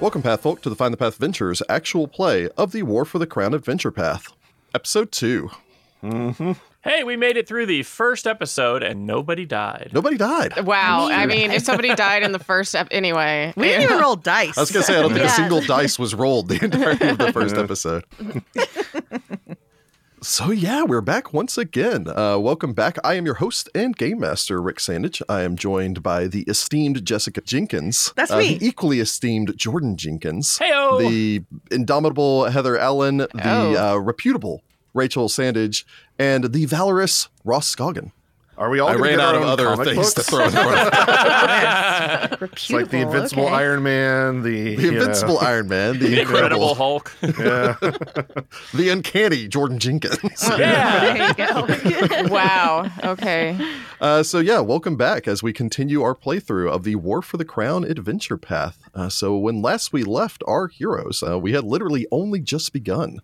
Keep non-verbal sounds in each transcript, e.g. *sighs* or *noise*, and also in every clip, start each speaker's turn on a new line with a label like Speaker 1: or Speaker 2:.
Speaker 1: Welcome, Pathfolk, to the Find the Path Ventures actual play of the War for the Crown Adventure Path, Episode 2.
Speaker 2: Hey, we made it through the first episode and nobody died.
Speaker 1: Nobody died.
Speaker 3: Wow. I mean, if somebody *laughs* died in the first ep- anyway.
Speaker 4: We didn't even roll dice.
Speaker 1: I was going to say, I don't think a single dice was rolled the entirety of the first episode. *laughs* so, yeah, we're back once again. Uh, welcome back. I am your host and game master, Rick Sandage. I am joined by the esteemed Jessica Jenkins.
Speaker 4: That's
Speaker 1: uh,
Speaker 4: me.
Speaker 1: The equally esteemed Jordan Jenkins.
Speaker 2: Heyo!
Speaker 1: The indomitable Heather Allen. The
Speaker 3: Oh.
Speaker 1: uh, reputable Rachel Sandage. And the valorous Ross Scoggin.
Speaker 5: Are we all?
Speaker 1: I ran
Speaker 5: get
Speaker 1: out
Speaker 5: our
Speaker 1: of
Speaker 5: own
Speaker 1: other
Speaker 5: comic
Speaker 1: things
Speaker 5: books?
Speaker 1: to throw in front of *laughs*
Speaker 5: It's like the Invincible
Speaker 6: okay.
Speaker 5: Iron Man, the,
Speaker 1: The
Speaker 5: you know,
Speaker 1: Invincible Iron Man, the *laughs*
Speaker 2: Incredible
Speaker 1: incredible,
Speaker 2: Hulk.
Speaker 5: yeah. *laughs*
Speaker 1: the uncanny Jordan Jenkins.
Speaker 2: yeah.
Speaker 6: There you go.
Speaker 3: wow. Okay.
Speaker 1: Uh, so yeah, welcome back as we continue our playthrough of the War for the Crown adventure path. Uh, so when last we left our heroes, uh, we had literally only just begun.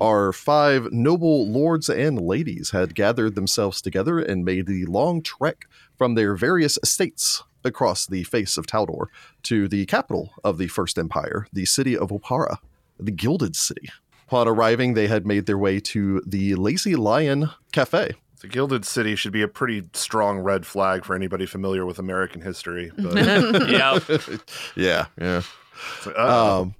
Speaker 1: Our five noble lords and ladies had gathered themselves together and made the long trek from their various estates across the face of Taldor to the capital of the First Empire, the city of Oppara, the Gilded City. Upon arriving, they had made their way to the Lazy Lion Cafe,
Speaker 5: The Gilded City should be a pretty strong red flag for anybody familiar with American history. But, *laughs*
Speaker 2: yeah. *laughs*
Speaker 1: yeah, yeah.
Speaker 5: so, uh,
Speaker 1: Um,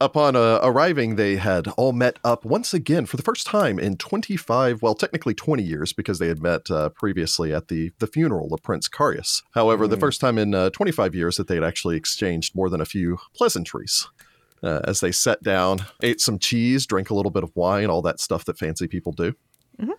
Speaker 1: upon uh, arriving, they had all met up once again for the first time in 25, well, technically 20 years, because they had met uh, previously at the, the funeral of Prince Carius. However, the first time in uh, 25 years that they had actually exchanged more than a few pleasantries. Uh, as they sat down, ate some cheese, drank a little bit of wine, all that stuff that fancy people do.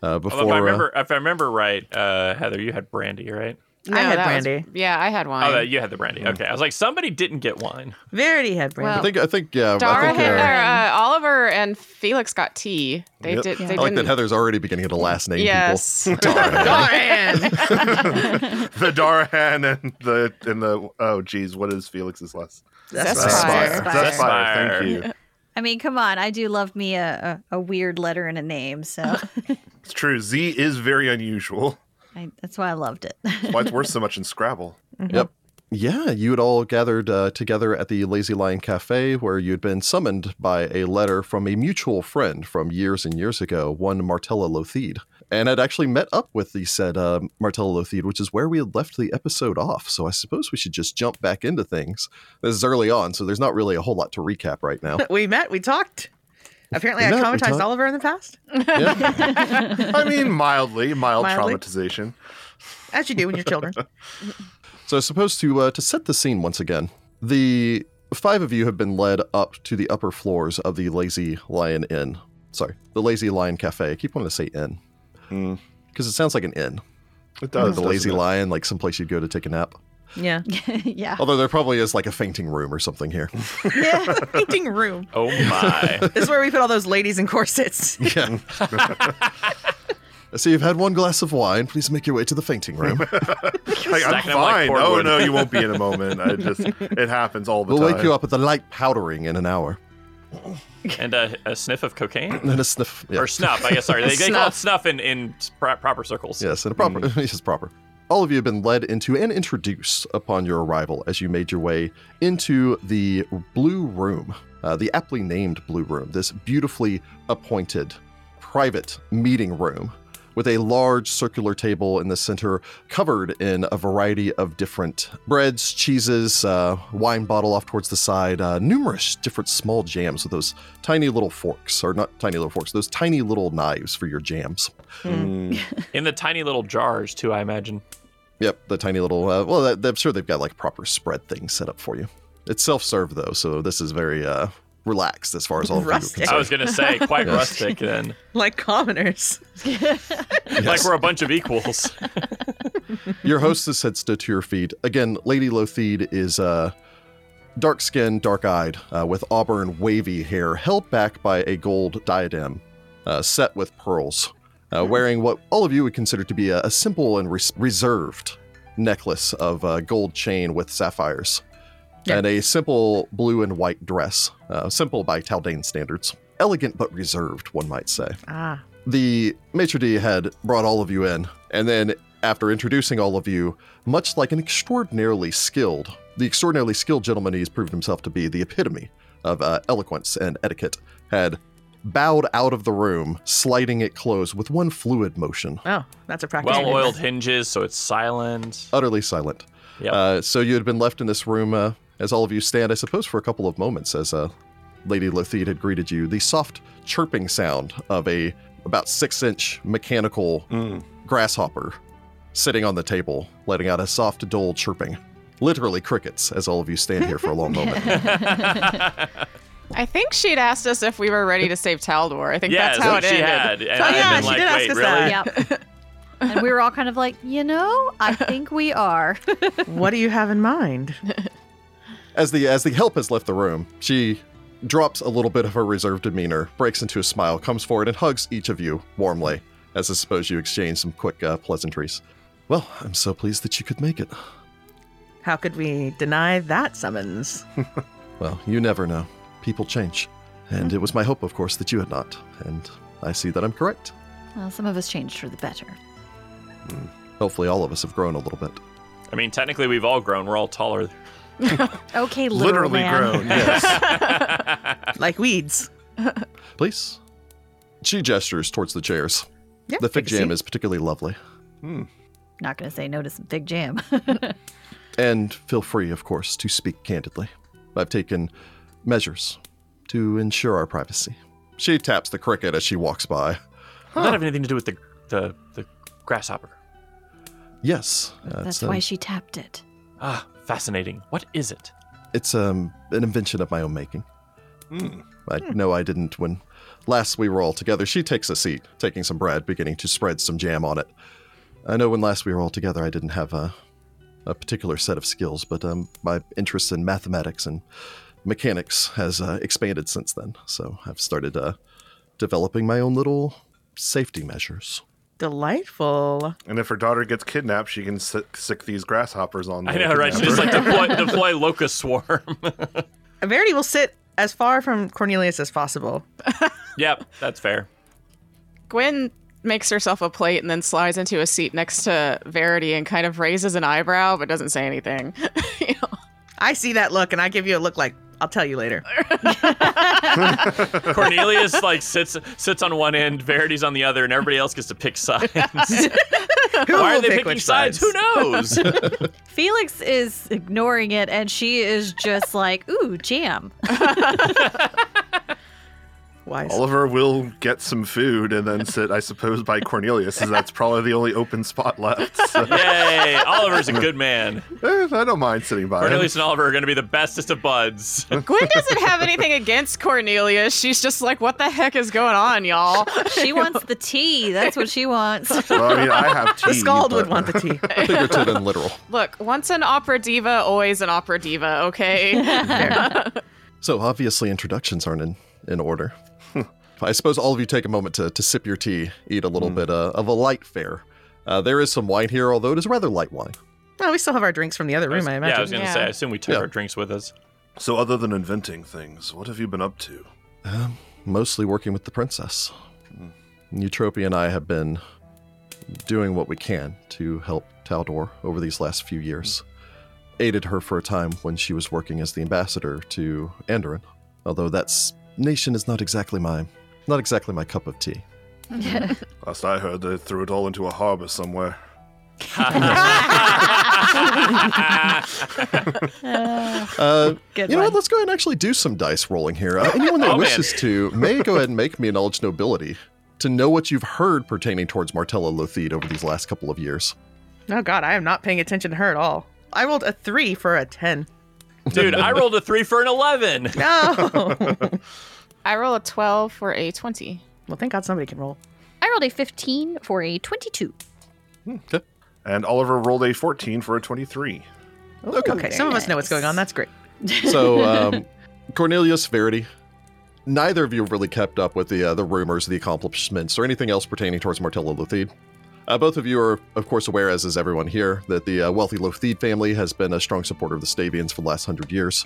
Speaker 1: Uh, before
Speaker 2: Although if I
Speaker 1: uh,
Speaker 2: remember, if I remember right, uh, Heather, you had brandy, right?
Speaker 3: No,
Speaker 4: I had
Speaker 3: that was-
Speaker 4: brandy.
Speaker 3: yeah, I had wine.
Speaker 2: Oh, that- you had the brandy. Okay, I was like, somebody didn't get wine.
Speaker 4: Verity had brandy.
Speaker 1: I think, I think, yeah, I think,
Speaker 3: had,
Speaker 1: uh,
Speaker 3: or, uh, Oliver and Felix got tea. They
Speaker 5: Yep.
Speaker 3: did. They
Speaker 1: I like that. Heather's already beginning to last name
Speaker 3: Yes.
Speaker 1: people. *laughs* Dara. *laughs*
Speaker 5: the Darahan and the and the oh geez, what is Felix's last?
Speaker 4: That's
Speaker 3: Zespire.
Speaker 4: fine.
Speaker 5: Zespire.
Speaker 2: Zespire.
Speaker 5: Thank you. *laughs*
Speaker 6: I mean, come on. I do love me a, a, a weird letter in a name, so
Speaker 5: It's true. Z is very unusual.
Speaker 6: I, that's why I loved it.
Speaker 5: That's why it's worth so much in Scrabble. *laughs*
Speaker 1: Yep. Yeah, you had all gathered uh, together at the Lazy Lion Cafe where you had been summoned by a letter from a mutual friend from years and years ago, one Martella Lotheed, and I'd actually met up with the said uh, Martella Lotheed, which is where we had left the episode off. So I suppose we should just jump back into things. This is early on, so there's not really a whole lot to recap right now. *laughs*
Speaker 4: we met, we talked. Apparently,
Speaker 1: We
Speaker 4: I traumatized
Speaker 1: talked.
Speaker 4: Oliver in the past,
Speaker 1: Yeah.
Speaker 5: I mean, mildly, mild
Speaker 4: Mildly.
Speaker 5: traumatization.
Speaker 4: as you do when you're children. *laughs*
Speaker 1: So I suppose to uh, to set the scene once again, the five of you have been led up to the upper floors of the Lazy Lion Inn. Sorry, the Lazy Lion Cafe. I keep wanting to say inn
Speaker 5: Hmm.
Speaker 1: because it sounds like an inn.
Speaker 5: It
Speaker 1: Like
Speaker 5: does.
Speaker 1: the Lazy
Speaker 5: it?
Speaker 1: Lion, like someplace you'd go to take a nap.
Speaker 4: Yeah, *laughs*
Speaker 6: yeah.
Speaker 1: Although there probably is like a fainting room or something here. *laughs*
Speaker 4: yeah. Painting room.
Speaker 2: Oh my! *laughs*
Speaker 4: This is where we put all those ladies in corsets.
Speaker 1: yeah. So you've had one glass of wine. Please make your way to the fainting room.
Speaker 5: Like, I'm
Speaker 2: Stacking them like
Speaker 5: fine. oh no, you won't be in a moment. I just it happens all the time.
Speaker 1: we'll wake you up with a light powdering in an hour.
Speaker 2: and uh, a sniff of cocaine
Speaker 1: And a sniff. Yeah.
Speaker 2: or snuff. I guess. Sorry, they, they call it
Speaker 3: Snuff.
Speaker 2: snuff in in pro- proper circles.
Speaker 1: Yes, in a proper. yes, proper. All of you have been led into and introduced upon your arrival as you made your way into the Blue Room, uh, the aptly named Blue Room, this beautifully appointed private meeting room with a large circular table in the center covered in a variety of different breads, cheeses, uh, wine bottle off towards the side, uh, numerous different small jams with those tiny little forks, or not tiny little forks, those tiny little knives for your jams.
Speaker 5: Mm. *laughs*
Speaker 2: In the tiny little jars too, I imagine.
Speaker 1: Yep, the tiny little. Uh, well, that, I'm sure they've got like proper spread things set up for you. It's self-serve though, so this is very uh, relaxed as far as all of you are
Speaker 4: Rustic.
Speaker 2: I was gonna say *laughs* quite
Speaker 1: Yes.
Speaker 2: rustic then, *laughs*
Speaker 4: like commoners. *laughs*
Speaker 2: like we're a bunch of equals.
Speaker 1: Your hostess had stood to your feet. Again, Lady Lotheed is uh, dark skinned, dark eyed, uh, with auburn, wavy hair held back by a gold diadem uh, set with pearls. Uh, wearing what all of you would consider to be a, a simple and res- reserved necklace of uh, gold chain with sapphires,
Speaker 4: Yeah.
Speaker 1: and a simple blue and white dress, uh, simple by Taldane standards. Elegant but reserved, one might say.
Speaker 4: Ah.
Speaker 1: The maitre d' had brought all of you in, and then after introducing all of you, much like an extraordinarily skilled, the extraordinarily skilled gentleman he's proved himself to be the epitome of uh, eloquence and etiquette, had bowed out of the room, sliding it closed with one fluid motion,
Speaker 4: Oh, that's a practice.
Speaker 2: Well oiled hinges, so it's silent.
Speaker 1: utterly silent.
Speaker 2: Yep.
Speaker 1: Uh, so you had been left in this room uh, as all of you stand, I suppose, for a couple of moments as uh, Lady Lotheed had greeted you. The soft chirping sound of a about six inch mechanical
Speaker 5: Mm.
Speaker 1: grasshopper sitting on the table, letting out a soft, dull chirping. Literally crickets, as all of you stand here for a long moment. *laughs* *laughs*
Speaker 3: I think she'd asked us if we were ready to save Taldor. I think
Speaker 2: yeah,
Speaker 3: that's how it
Speaker 2: she
Speaker 3: ended.
Speaker 2: had. And
Speaker 4: Oh,
Speaker 2: I've
Speaker 4: yeah, she
Speaker 2: like,
Speaker 4: did ask
Speaker 2: wait,
Speaker 4: us
Speaker 2: really?
Speaker 4: that.
Speaker 6: Yep. *laughs* *laughs* and we were all kind of like, you know, I think we are. *laughs*
Speaker 4: what do you have in mind?
Speaker 1: As the as the help has left the room, she drops a little bit of her reserved demeanor, breaks into a smile, comes forward and hugs each of you warmly, as I suppose you exchange some quick uh, pleasantries. Well, I'm so pleased that you could make it.
Speaker 4: How could we deny that summons?
Speaker 1: Well, you never know. People change. And it was my hope, of course, that you had not. And I see that I'm correct.
Speaker 6: Well, some of us changed for the better.
Speaker 1: Hopefully, all of us have grown a little bit.
Speaker 2: I mean, technically, we've all grown. We're all taller. *laughs*
Speaker 6: Okay, literal
Speaker 5: Literally
Speaker 6: man.
Speaker 5: grown. *laughs* Yes. *laughs*
Speaker 4: Like weeds.
Speaker 1: Please. She gestures towards the chairs.
Speaker 4: Yeah,
Speaker 1: the fig jam is particularly lovely. Hmm.
Speaker 6: Not going to say no to some big jam.
Speaker 1: And feel free, of course, to speak candidly. I've taken measures to ensure our privacy. She taps the cricket as she walks by.
Speaker 2: Does that have anything to do with the the, the grasshopper?
Speaker 1: Yes, uh,
Speaker 6: That's why
Speaker 1: um,
Speaker 6: she tapped it.
Speaker 2: Ah, fascinating. What is it?
Speaker 1: it's um, an invention of my own making. I know I didn't when last we were all together. She takes a seat, taking some bread, beginning to spread some jam on it. I know when last we were all together, I didn't have a, a particular set of skills, but um, my interest in mathematics and mechanics has uh, expanded since then. So I've started uh, developing my own little safety measures.
Speaker 4: Delightful.
Speaker 5: and if her daughter gets kidnapped, she can sick, sick these grasshoppers on.
Speaker 2: I
Speaker 5: the
Speaker 2: know, right? She just like deploy, deploy locust swarm. *laughs*
Speaker 4: Verity will sit as far from Cornelius as possible. *laughs*
Speaker 2: yep, that's fair.
Speaker 3: Gwen makes herself a plate and then slides into a seat next to Verity and kind of raises an eyebrow but doesn't say anything. *laughs* You know?
Speaker 4: I see that look and I give you a look like, I'll tell you later. *laughs*
Speaker 2: Cornelius like sits sits on one end, Verity's on the other, and everybody else gets to pick sides. *laughs*
Speaker 4: Who
Speaker 2: Why are
Speaker 4: will
Speaker 2: they
Speaker 4: pick
Speaker 2: picking
Speaker 4: which
Speaker 2: sides? Who knows? *laughs*
Speaker 6: Felix is ignoring it, and she is just like, ooh, jam.
Speaker 4: Wise.
Speaker 5: Oliver will get some food and then sit, I suppose, by Cornelius, as that's probably the only open spot left. So, *laughs*
Speaker 2: Yay! Oliver's a good man.
Speaker 5: eh, I don't mind sitting by him.
Speaker 2: Cornelius and Oliver are going to be the bestest of buds. *laughs*
Speaker 3: Gwen doesn't have anything against Cornelius. She's just like, what the heck is going on, y'all?
Speaker 6: She *laughs* wants the tea. That's what she wants.
Speaker 5: Well, I mean, I have tea.
Speaker 4: the skald would want the tea.
Speaker 1: Figurative and literal.
Speaker 3: Look, once an opera diva, always an opera diva, okay?
Speaker 1: So obviously introductions aren't in, in order. *laughs* I suppose all of you take a moment to, to sip your tea, eat a little bit uh, of a light fare. Uh, there is some wine here, although it is rather light wine.
Speaker 4: No, we still have our drinks from the other room, I imagine.
Speaker 2: yeah, I was going to
Speaker 3: Yeah.
Speaker 2: say, I assume we took
Speaker 1: Yeah.
Speaker 2: our drinks with us.
Speaker 5: So, other than inventing things, what have you been up to?
Speaker 1: Um, mostly working with the princess. Eutropia and I have been doing what we can to help Taldor over these last few years. Aided her for a time when she was working as the ambassador to Andoran, although that s- nation is not exactly my not exactly my cup of tea. *laughs*
Speaker 5: Last I heard, they threw it all into a harbor somewhere. *laughs*
Speaker 1: Uh, you know
Speaker 6: one.
Speaker 1: what? Let's go ahead and actually do some dice rolling here. Uh, anyone that
Speaker 2: Oh, man.
Speaker 1: wishes to may go ahead and make me a knowledge nobility to know what you've heard pertaining towards Martella Lotheed over these last couple of years.
Speaker 4: Oh god, I am not paying attention to her at all. I rolled a three for a ten.
Speaker 2: Dude, I rolled a three for an 11.
Speaker 4: No. *laughs*
Speaker 3: I roll a 12 for a 20.
Speaker 4: well, thank God somebody can roll.
Speaker 6: I rolled a 15 for a 22.
Speaker 1: Okay.
Speaker 5: And Oliver rolled a 14 for a 23.
Speaker 1: Okay.
Speaker 4: Okay, some of us know what's going on. That's great.
Speaker 1: So, *laughs* um, Cornelius Verity, neither of you have really kept up with the uh, the rumors, the accomplishments, or anything else pertaining towards Martella Lotheed. Uh, both of you are, of course, aware, as is everyone here, that the uh, wealthy Lotheed family has been a strong supporter of the Stavians for the last hundred years.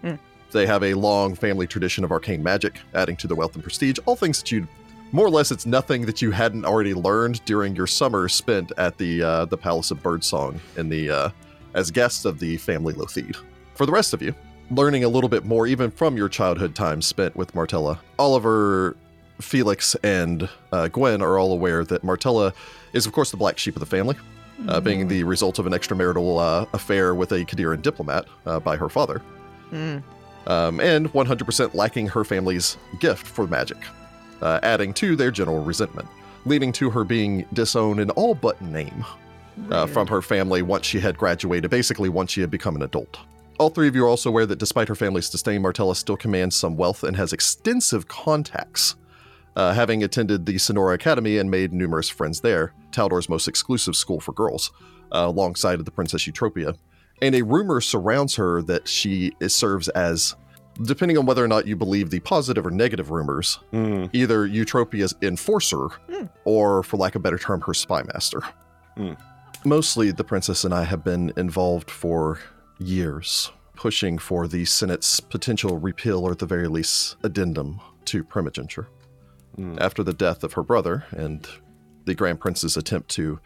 Speaker 4: Hmm.
Speaker 1: They have a long family tradition of arcane magic, adding to their wealth and prestige. All things that you, more or less, it's nothing that you hadn't already learned during your summer spent at the uh, the Palace of Birdsong in the uh, as guests of the family Lotheed. For the rest of you, learning a little bit more, even from your childhood time spent with Martella, Oliver, Felix, and uh, Gwen are all aware that Martella is, of course, the black sheep of the family, uh, being the result of an extramarital uh, affair with a Qadiran diplomat uh, by her father,
Speaker 4: Hmm.
Speaker 1: um, and 100% lacking her family's gift for magic, uh, adding to their general resentment, leading to her being disowned in all but name uh, from her family once she had graduated, basically, once she had become an adult. All three of you are also aware that despite her family's disdain, Martella still commands some wealth and has extensive contacts. Uh, having attended the Sonora Academy and made numerous friends there, Taldor's most exclusive school for girls, uh, alongside of the Princess Eutropia. And a rumor surrounds her that she is, serves as, depending on whether or not you believe the positive or negative rumors,
Speaker 5: Hmm.
Speaker 1: either Eutropia's enforcer
Speaker 4: Hmm.
Speaker 1: or, for lack of a better term, her spy master.
Speaker 5: Hmm.
Speaker 1: Mostly, the princess and I have been involved for years, pushing for the Senate's potential repeal or, at the very least, addendum to primogeniture.
Speaker 5: Hmm.
Speaker 1: After the death of her brother and the Grand Prince's attempt to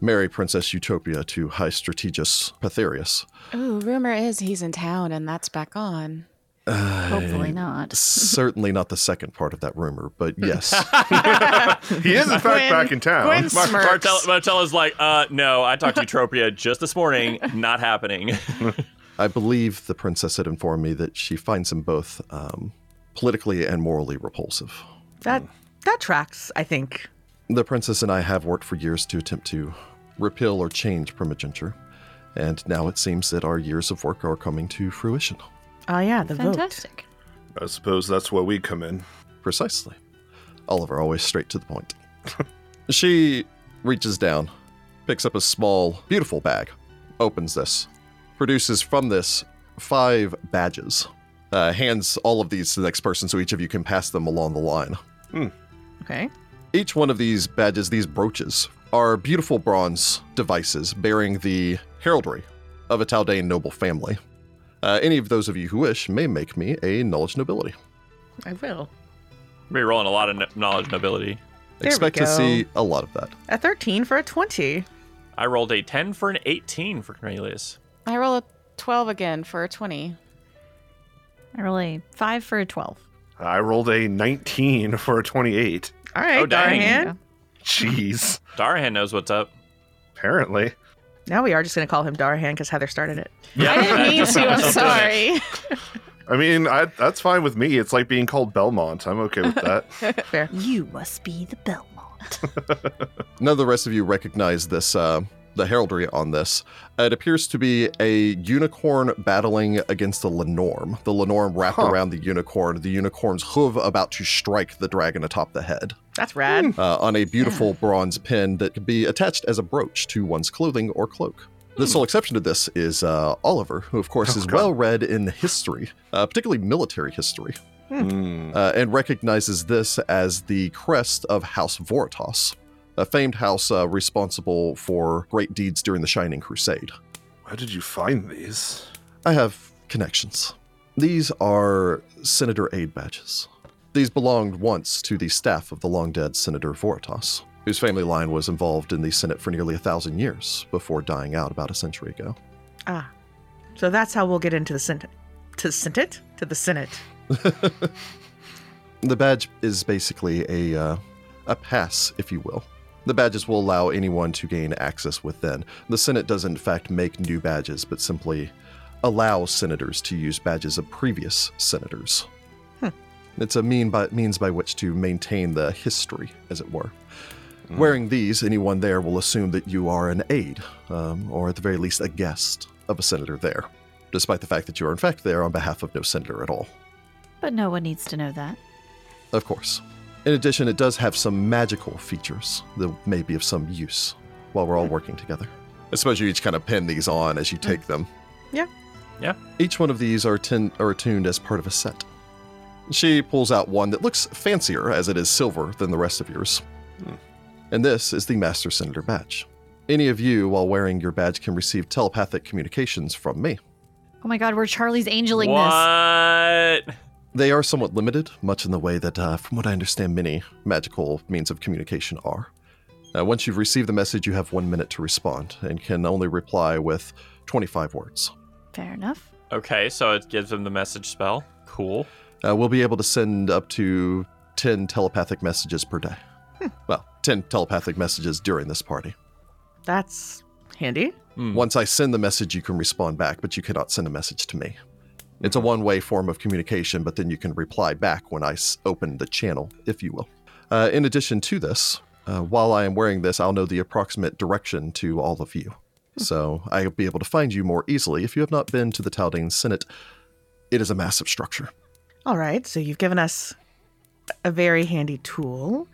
Speaker 1: marry Princess Utopia to High Strategist Pythareus,
Speaker 3: Ooh, rumor is he's in town and that's back on.
Speaker 6: Hopefully not. *laughs* *laughs*
Speaker 1: certainly not the second part of that rumor, but yes. *laughs*
Speaker 5: He is in fact
Speaker 3: Gwen-
Speaker 5: back in town.
Speaker 3: Gwen
Speaker 2: Mar-
Speaker 3: smirks.
Speaker 2: Martell- Martella's like, uh, no, I talked to Eutropia just this morning. Not happening.
Speaker 1: I believe the princess had informed me that she finds them both um, politically and morally repulsive.
Speaker 4: That that tracks, I think.
Speaker 1: The princess and I have worked for years to attempt to repeal or change primogeniture, and now it seems that our years of work are coming to fruition.
Speaker 4: Oh yeah, the vote.
Speaker 5: I suppose that's where we come in.
Speaker 1: Precisely. Oliver, always straight to the point. *laughs* she reaches down, picks up a small, beautiful bag, opens this, produces from this five badges, uh, hands all of these to the next person so each of you can pass them along the line.
Speaker 4: Okay.
Speaker 1: Each one of these badges, these brooches, are beautiful bronze devices bearing the heraldry of a Taldane noble family. Uh, any of those of you who wish may make me a knowledge nobility.
Speaker 4: I will.
Speaker 2: We're rolling a lot of kn- knowledge nobility.
Speaker 4: There we
Speaker 1: Expect to see a lot of that.
Speaker 4: A 13 for a 20.
Speaker 2: I rolled a 10 for an 18 for Cornelius.
Speaker 3: I roll a 12 again for a 20.
Speaker 6: I roll a five for a 12.
Speaker 5: I rolled a 19 *laughs* for a 28.
Speaker 4: All right,
Speaker 2: Oh, dang.
Speaker 4: Darhan.
Speaker 5: Jeez.
Speaker 2: Darahan knows what's up.
Speaker 5: Apparently.
Speaker 4: Now we are just going to call him Darhan because Heather started it.
Speaker 3: I didn't mean to, I'm *laughs* sorry.
Speaker 5: I mean, I, that's fine with me. It's like being called Belmont. I'm okay with that. *laughs*
Speaker 4: Fair.
Speaker 6: You must be the Belmont.
Speaker 1: None of the rest of you recognize this, uh, the heraldry on this. It appears to be a unicorn battling against a Linnorm. The Linnorm wrapped
Speaker 5: Huh.
Speaker 1: around the unicorn, the unicorn's hoof about to strike the dragon atop the head,
Speaker 4: That's rad.
Speaker 1: uh, on a beautiful bronze pin that could be attached as a brooch to one's clothing or cloak. The sole exception to this is uh, Oliver, who, of course,
Speaker 5: Oh,
Speaker 1: is
Speaker 5: God.
Speaker 1: well read in history, uh, particularly military history,
Speaker 5: Hmm.
Speaker 1: uh, and recognizes this as the crest of House Voritas, a famed house uh, responsible for great deeds during the Shining Crusade.
Speaker 5: Where did you find these?
Speaker 1: I have connections. These are Senator Aid badges. These belonged once to the staff of the long dead Senator Voritas, whose family line was involved in the Senate for nearly a thousand years before dying out about a century ago.
Speaker 4: Ah. So that's how we'll get into the Senate. To the Senate? To the Senate. *laughs*
Speaker 1: The badge is basically a uh, a pass, if you will. The badges will allow anyone to gain access within. The Senate does in fact make new badges, but simply allow senators to use badges of previous senators. It's a mean by, means by which to maintain the history, as it were. Wearing these, anyone there will assume that you are an aide, um, or at the very least a guest of a senator there, despite the fact that you are in fact there on behalf of no senator at all.
Speaker 6: But no one needs to know that.
Speaker 1: Of course. In addition, it does have some magical features that may be of some use while we're all working together. I suppose you each kind of pin these on as you take them.
Speaker 4: Yeah.
Speaker 2: Yeah.
Speaker 1: Each one of these are, tin- are attuned as part of a set. She pulls out one that looks fancier as it is silver than the rest of yours.
Speaker 5: Hmm.
Speaker 1: And this is the Master Senator badge. Any of you, while wearing your badge, can receive telepathic communications from me.
Speaker 6: Oh my god, we're Charlie's angeling this.
Speaker 2: What?
Speaker 1: They are somewhat limited, much in the way that, uh, from what I understand, many magical means of communication are. Uh, once you've received the message, you have one minute to respond and can only reply with 25 words.
Speaker 6: Fair enough.
Speaker 2: Okay, so it gives them the message spell. Cool.
Speaker 1: Uh, we'll be able to send up to 10 telepathic messages per day. Well, 10 telepathic messages during this party.
Speaker 4: That's handy.
Speaker 2: Hmm.
Speaker 1: Once I send the message, you can respond back, but you cannot send a message to me. It's a one way form of communication, but then you can reply back when I s- open the channel, if you will. Uh, in addition to this, uh, while I am wearing this, I'll know the approximate direction to all of you. So I'll be able to find you more easily if you have not been to the Taldane Senate. It is a massive structure.
Speaker 4: All right, so you've given us a very handy tool.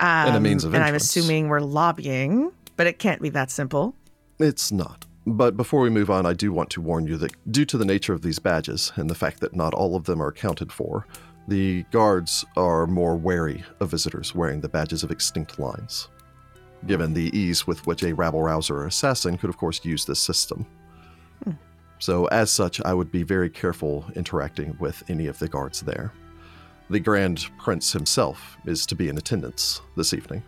Speaker 4: Um,
Speaker 1: a means of
Speaker 4: And I'm assuming we're lobbying, but it can't be that simple.
Speaker 1: It's not. But before we move on, I do want to warn you that due to the nature of these badges and the fact that not all of them are accounted for, the guards are more wary of visitors wearing the badges of extinct lines, given the ease with which a rabble rouser or assassin could, of course, use this system. Hmm. So, as such, I would be very careful interacting with any of the guards there. The Grand Prince himself is to be in attendance this evening,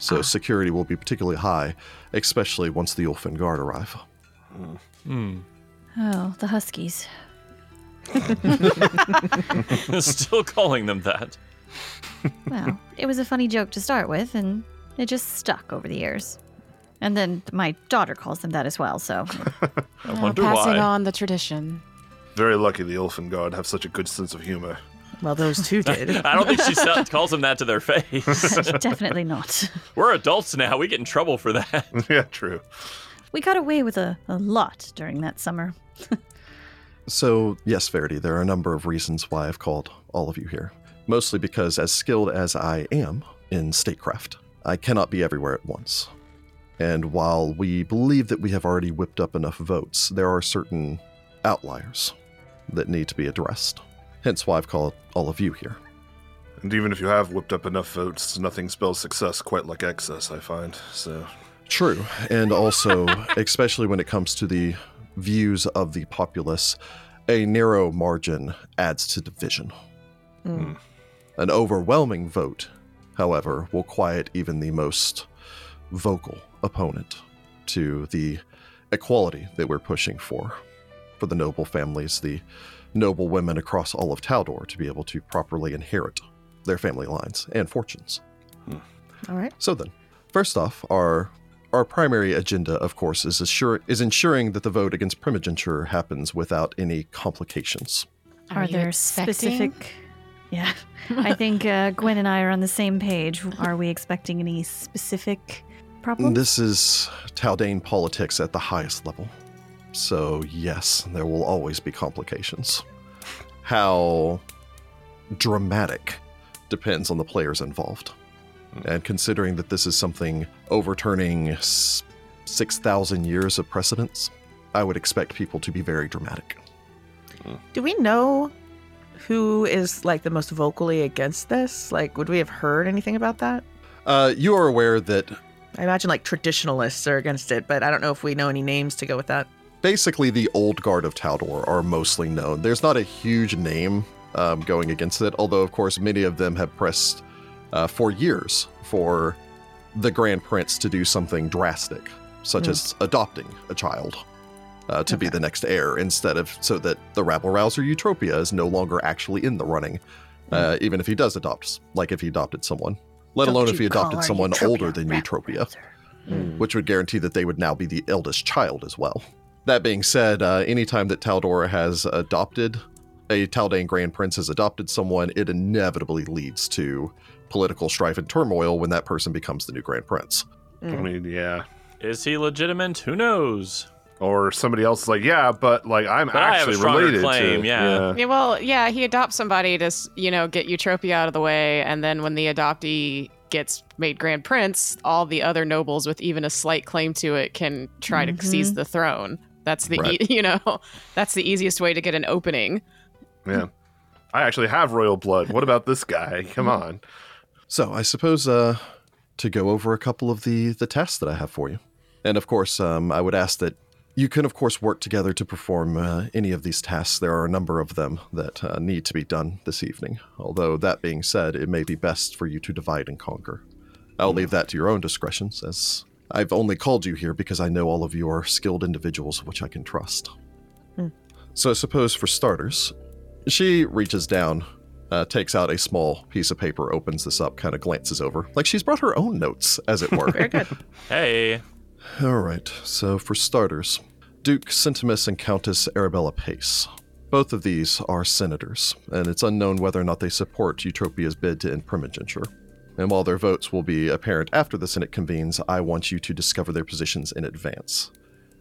Speaker 1: so security will be particularly high especially once the Ulfen Guard arrive.
Speaker 2: Hmm.
Speaker 6: Oh, the Huskies. *laughs*
Speaker 2: Still calling them that.
Speaker 6: Well, it was a funny joke to start with, and it just stuck over the years. And then my daughter calls them that as well, so *laughs*
Speaker 2: I
Speaker 3: Uh,
Speaker 2: wonder
Speaker 3: passing
Speaker 2: why.
Speaker 3: on the tradition.
Speaker 5: Very lucky the Elfin Guard have such a good sense of humor.
Speaker 4: Well, those two did. *laughs*
Speaker 2: I don't think she calls them that to their face. *laughs*
Speaker 6: definitely not. *laughs*
Speaker 2: We're adults now. We get in trouble for that.
Speaker 5: yeah, true.
Speaker 6: We got away with a, a lot during that summer.
Speaker 1: So, yes, Verity, there are a number of reasons why I've called all of you here. Mostly because, as skilled as I am in statecraft, I cannot be everywhere at once. And while we believe that we have already whipped up enough votes, there are certain outliers that need to be addressed. Hence why I've called all of you here.
Speaker 5: And even if you have whipped up enough votes, nothing spells success quite like excess, I find. So,
Speaker 1: True. And also, *laughs* especially when it comes to the views of the populace, a narrow margin adds to division.
Speaker 4: Mm.
Speaker 1: An overwhelming vote, however, will quiet even the most vocal opponent to the equality that we're pushing for. For the noble families, the noble women across all of Taldor to be able to properly inherit their family lines and fortunes.
Speaker 4: All right.
Speaker 1: So then, first off, our our primary agenda, of course, is assure, is ensuring that the vote against primogeniture happens without any complications.
Speaker 6: Are,
Speaker 3: you
Speaker 6: there specific? Yeah, *laughs* I think uh, Gwen and I are on the same page. Are we expecting any specific problems?
Speaker 1: This is Taldane politics at the highest level. So, yes, there will always be complications. How dramatic depends on the players involved. And considering that this is something overturning 6,000 years of precedence, I would expect people to be very dramatic.
Speaker 4: Do we know who is like the most vocally against this? Like, would we have heard anything about that?
Speaker 1: Uh, you are aware that
Speaker 4: I imagine like traditionalists are against it, but I don't know if we know any names to go with that.
Speaker 1: Basically the old guard of Taldor are mostly known. There's not a huge name um, going against it, although, of course, many of them have pressed uh, for years for the Grand Prince to do something drastic, such
Speaker 4: Hmm.
Speaker 1: as adopting a child uh, to be the next heir, instead of so that the rabble rouser Utopia is no longer actually in the running, uh, even if he does adopt, like if he adopted someone, let
Speaker 4: Hmm. Don't
Speaker 1: alone if he adopted someone
Speaker 4: Utopia
Speaker 1: older than
Speaker 4: rabble
Speaker 1: Utopia.
Speaker 5: Mm.
Speaker 1: which would guarantee that they would now be the eldest child as well. That being said, uh, anytime that Taldor has adopted a Taldane Grand Prince has adopted someone, it inevitably leads to political strife and turmoil when that person becomes the new Grand Prince.
Speaker 5: I
Speaker 4: Mm.
Speaker 5: mean, yeah.
Speaker 2: Is he legitimate? Who knows?
Speaker 5: Or somebody else is like, yeah, but like I'm
Speaker 2: But I have a
Speaker 5: actually related
Speaker 2: claim,
Speaker 5: to.
Speaker 2: yeah.
Speaker 3: Yeah, well, yeah, he adopts somebody to, you know, get Utopia out of the way, and then when the adoptee gets made Grand Prince, all the other nobles with even a slight claim to it can try to seize
Speaker 6: Mhm.
Speaker 3: the throne. That's the,
Speaker 1: Right.
Speaker 3: e- *laughs* you know, that's the easiest way to get an opening.
Speaker 5: yeah. I actually have royal blood. What about this guy? Come on.
Speaker 1: So I suppose uh, to go over a couple of the the tasks that I have for you, and of course, um, I would ask that you can, of course, work together to perform uh, any of these tasks. There are a number of them that uh, need to be done this evening. Although that being said, it may be best for you to divide and conquer. I'll leave that to your own discretions, as I've only called you here because I know all of you are skilled individuals which I can trust. So I suppose for starters, she reaches down, uh, takes out a small piece of paper, opens this up, kind of glances over, like she's brought her own notes, as it were. *laughs*
Speaker 4: Very good.
Speaker 2: Hey.
Speaker 1: All right, so for starters, Duke Centimus and Countess Arabella Pace. Both of these are senators, and it's unknown whether or not they support Utopia's bid to end primogeniture. And while their votes will be apparent after the Senate convenes, I want you to discover their positions in advance,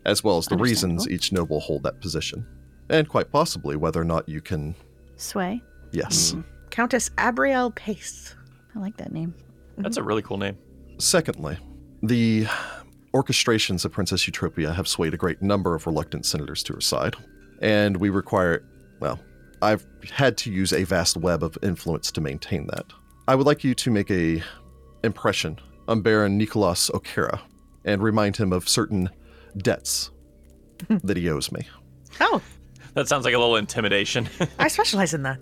Speaker 1: as well as the reasons each noble hold that position, and quite possibly whether or not you can.
Speaker 6: Sway.
Speaker 1: Yes. Hmm.
Speaker 4: Countess Abrielle Pace.
Speaker 6: I like that name.
Speaker 2: That's a really cool name.
Speaker 1: Secondly, the orchestrations of Princess Eutropia have swayed a great number of reluctant senators to her side, and we require, well, I've had to use a vast web of influence to maintain that. I would like you to make a impression on Baron Nicolas O'Kara and remind him of certain debts *laughs* that he owes me.
Speaker 4: Oh,
Speaker 2: That sounds like a little intimidation. *laughs*
Speaker 4: I specialize in that.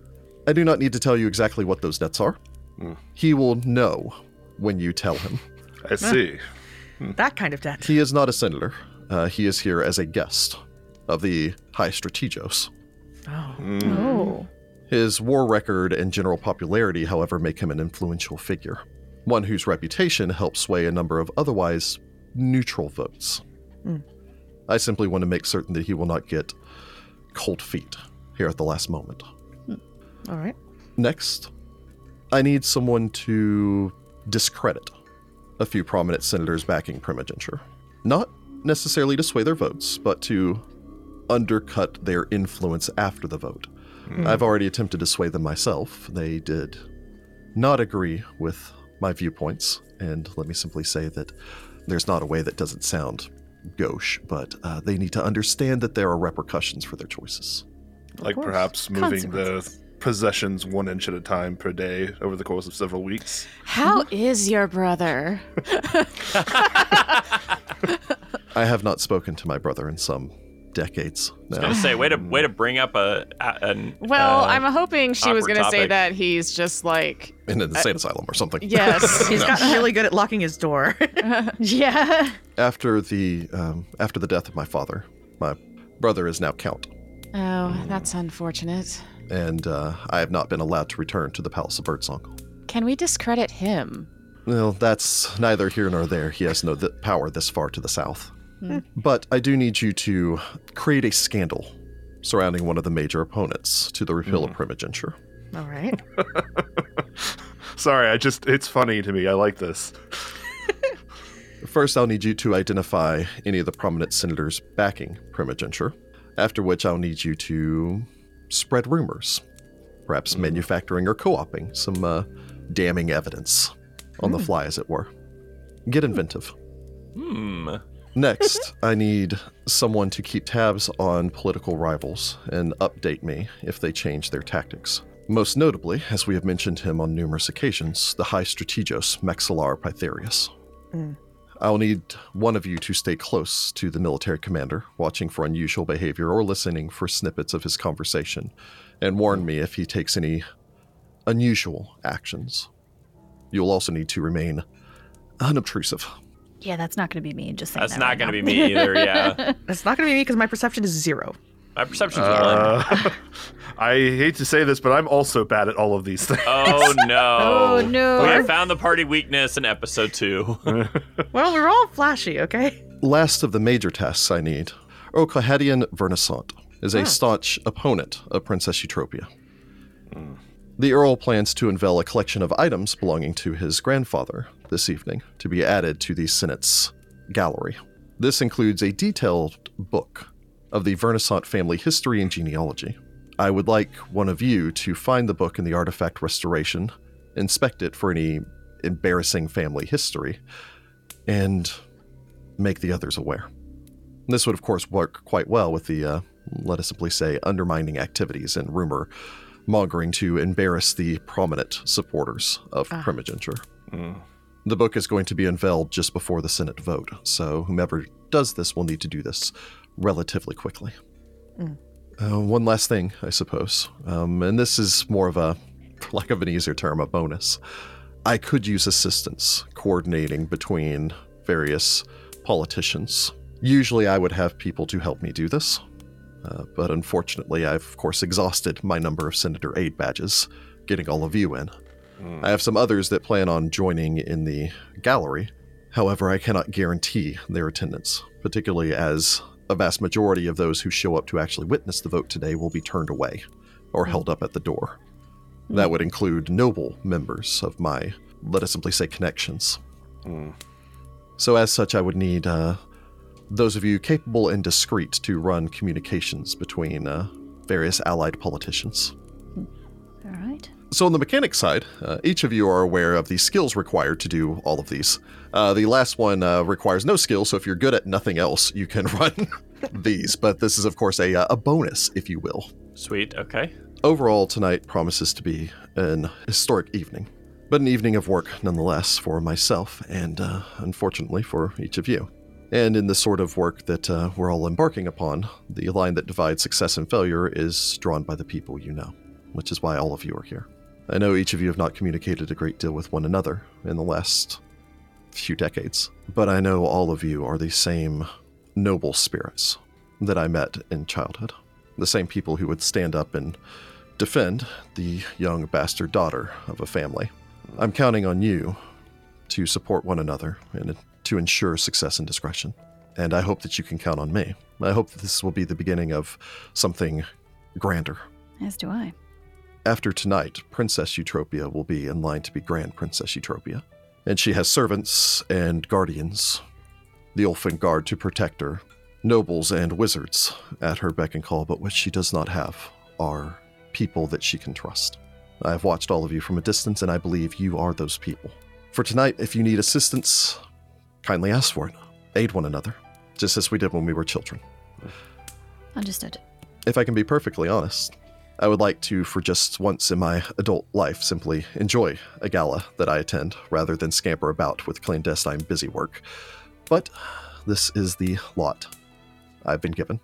Speaker 1: I do not need to tell you exactly what those debts are. Hmm. He will know when you tell him.
Speaker 5: I see. Hmm.
Speaker 4: That kind of debt.
Speaker 1: He is not a senator. Uh, he is here as a guest of the High Strategos.
Speaker 4: Oh. Hmm.
Speaker 6: Oh.
Speaker 1: His war record and general popularity, however, make him an influential figure, one whose reputation helps sway a number of otherwise neutral votes. Hmm. I simply want to make certain that he will not get cold feet here at the last moment. Hmm.
Speaker 4: All right.
Speaker 1: Next, I need someone to discredit a few prominent senators backing primogeniture. Not necessarily to sway their votes, but to undercut their influence after the vote. I've already attempted to sway them myself. They did not agree with my viewpoints, and let me simply say that there's not a way that doesn't sound gauche, but uh, they need to understand that there are repercussions for their choices.
Speaker 5: Like
Speaker 4: course.
Speaker 5: perhaps moving the possessions one inch at a time per day over the course of several weeks.
Speaker 3: How is your brother? *laughs*
Speaker 1: I have not spoken to my brother in some decades
Speaker 2: I was gonna say, way to way to bring up a, a an.
Speaker 3: Well,
Speaker 2: uh,
Speaker 3: I'm hoping she was going to say that he's just like,
Speaker 1: in an insane asylum or something.
Speaker 3: yes. *laughs*
Speaker 4: He's gotten really good at locking his door. *laughs*
Speaker 6: Yeah.
Speaker 1: After the um, after the death of my father, my brother is now count,
Speaker 3: oh, that's unfortunate.
Speaker 1: and uh, I have not been allowed to return to the Palace of Birdsong.
Speaker 3: Can we discredit him?
Speaker 1: Well, that's neither here nor there. He has no th- power this far to the south. But I do need you to create a scandal surrounding one of the major opponents to the repeal of primogeniture.
Speaker 4: All right. *laughs*
Speaker 5: Sorry, I just it's funny to me. I like this. *laughs*
Speaker 1: First, I'll need you to identify any of the prominent senators backing primogeniture, after which I'll need you to spread rumors, perhaps manufacturing or co oping some uh, damning evidence on the fly, as it were. Get inventive.
Speaker 2: Hmm.
Speaker 1: Next, I need someone to keep tabs on political rivals and update me if they change their tactics. Most notably, as we have mentioned him on numerous occasions, the High Strategos Maxillar Pythareus. Mm. I'll need one of you to stay close to the military commander, watching for unusual behavior or listening for snippets of his conversation, and warn me if he takes any unusual actions. You'll also need to remain unobtrusive.
Speaker 6: Yeah, that's not going to be me. Just saying
Speaker 2: That's
Speaker 6: that
Speaker 2: not
Speaker 6: right
Speaker 2: going to be me either. Yeah. *laughs*
Speaker 4: It's not going to be me because my perception is zero.
Speaker 2: My perception's one.
Speaker 5: Uh, *laughs* I hate to say this, but I'm also bad at all of these things.
Speaker 2: Oh *laughs* no.
Speaker 6: Oh, no.
Speaker 2: We have found the party weakness in episode two.
Speaker 4: Well, we're all flashy, okay?
Speaker 1: Last of the major tasks I need. Okahadian Vernissant is a staunch opponent of Princess Eutropia. The Earl plans to unveil a collection of items belonging to his grandfather this evening to be added to the Senate's gallery. This includes a detailed book of the Vernissant family history and genealogy. I would like one of you to find the book in the artifact restoration, inspect it for any embarrassing family history, and make the others aware. This would, of course, work quite well with the, uh, let us simply say, undermining activities and rumor mongering to embarrass the prominent supporters of
Speaker 3: Ah.
Speaker 1: primogeniture.
Speaker 5: Mm.
Speaker 1: The book is going to be unveiled just before the Senate vote, so whomever does this will need to do this relatively quickly.
Speaker 4: Mm.
Speaker 1: Uh, one last thing, I suppose, um, and this is more of a, for lack of an easier term, a bonus. I could use assistance coordinating between various politicians. Usually, I would have people to help me do this, uh, but unfortunately, I've of course exhausted my number of senator aid badges, getting all of you in. I have some others that plan on joining in the gallery. However, I cannot guarantee their attendance, particularly as a vast majority of those who show up to actually witness the vote today will be turned away or held up at the door. That would include noble members of my, let us simply say, connections.
Speaker 5: Mm.
Speaker 1: So, as such, I would need uh, those of you capable and discreet to run communications between uh, various allied politicians.
Speaker 6: All right.
Speaker 1: So, on the mechanic side, uh, each of you are aware of the skills required to do all of these. Uh, the last one uh, requires no skill, so if you're good at nothing else, you can *laughs* run these. But this is, of course, a, uh, a bonus, if you will.
Speaker 2: Sweet. Okay.
Speaker 1: Overall, tonight promises to be an historic evening, but an evening of work nonetheless for myself and, uh, unfortunately, for each of you. And in the sort of work that uh, we're all embarking upon, the line that divides success and failure is drawn by the people you know, which is why all of you are here. I know each of you have not communicated a great deal with one another in the last few decades, but I know all of you are the same noble spirits that I met in childhood. The same people who would stand up and defend the young bastard daughter of a family. I'm counting on you to support one another and to ensure success and discretion. And I hope that you can count on me. I hope that this will be the beginning of something grander.
Speaker 6: As do I.
Speaker 1: After tonight, Princess Eutropia will be in line to be Grand Princess Eutropia. And she has servants and guardians, the Ulfen Guard to protect her, nobles and wizards at her beck and call, but what she does not have are people that she can trust. I have watched all of you from a distance, and I believe you are those people. For tonight, if you need assistance, kindly ask for it. Aid one another, just as we did when we were children.
Speaker 6: Understood.
Speaker 1: If I can be perfectly honest, I would like to, for just once in my adult life, simply enjoy a gala that I attend rather than scamper about with clandestine busy work. But this is the lot I've been given.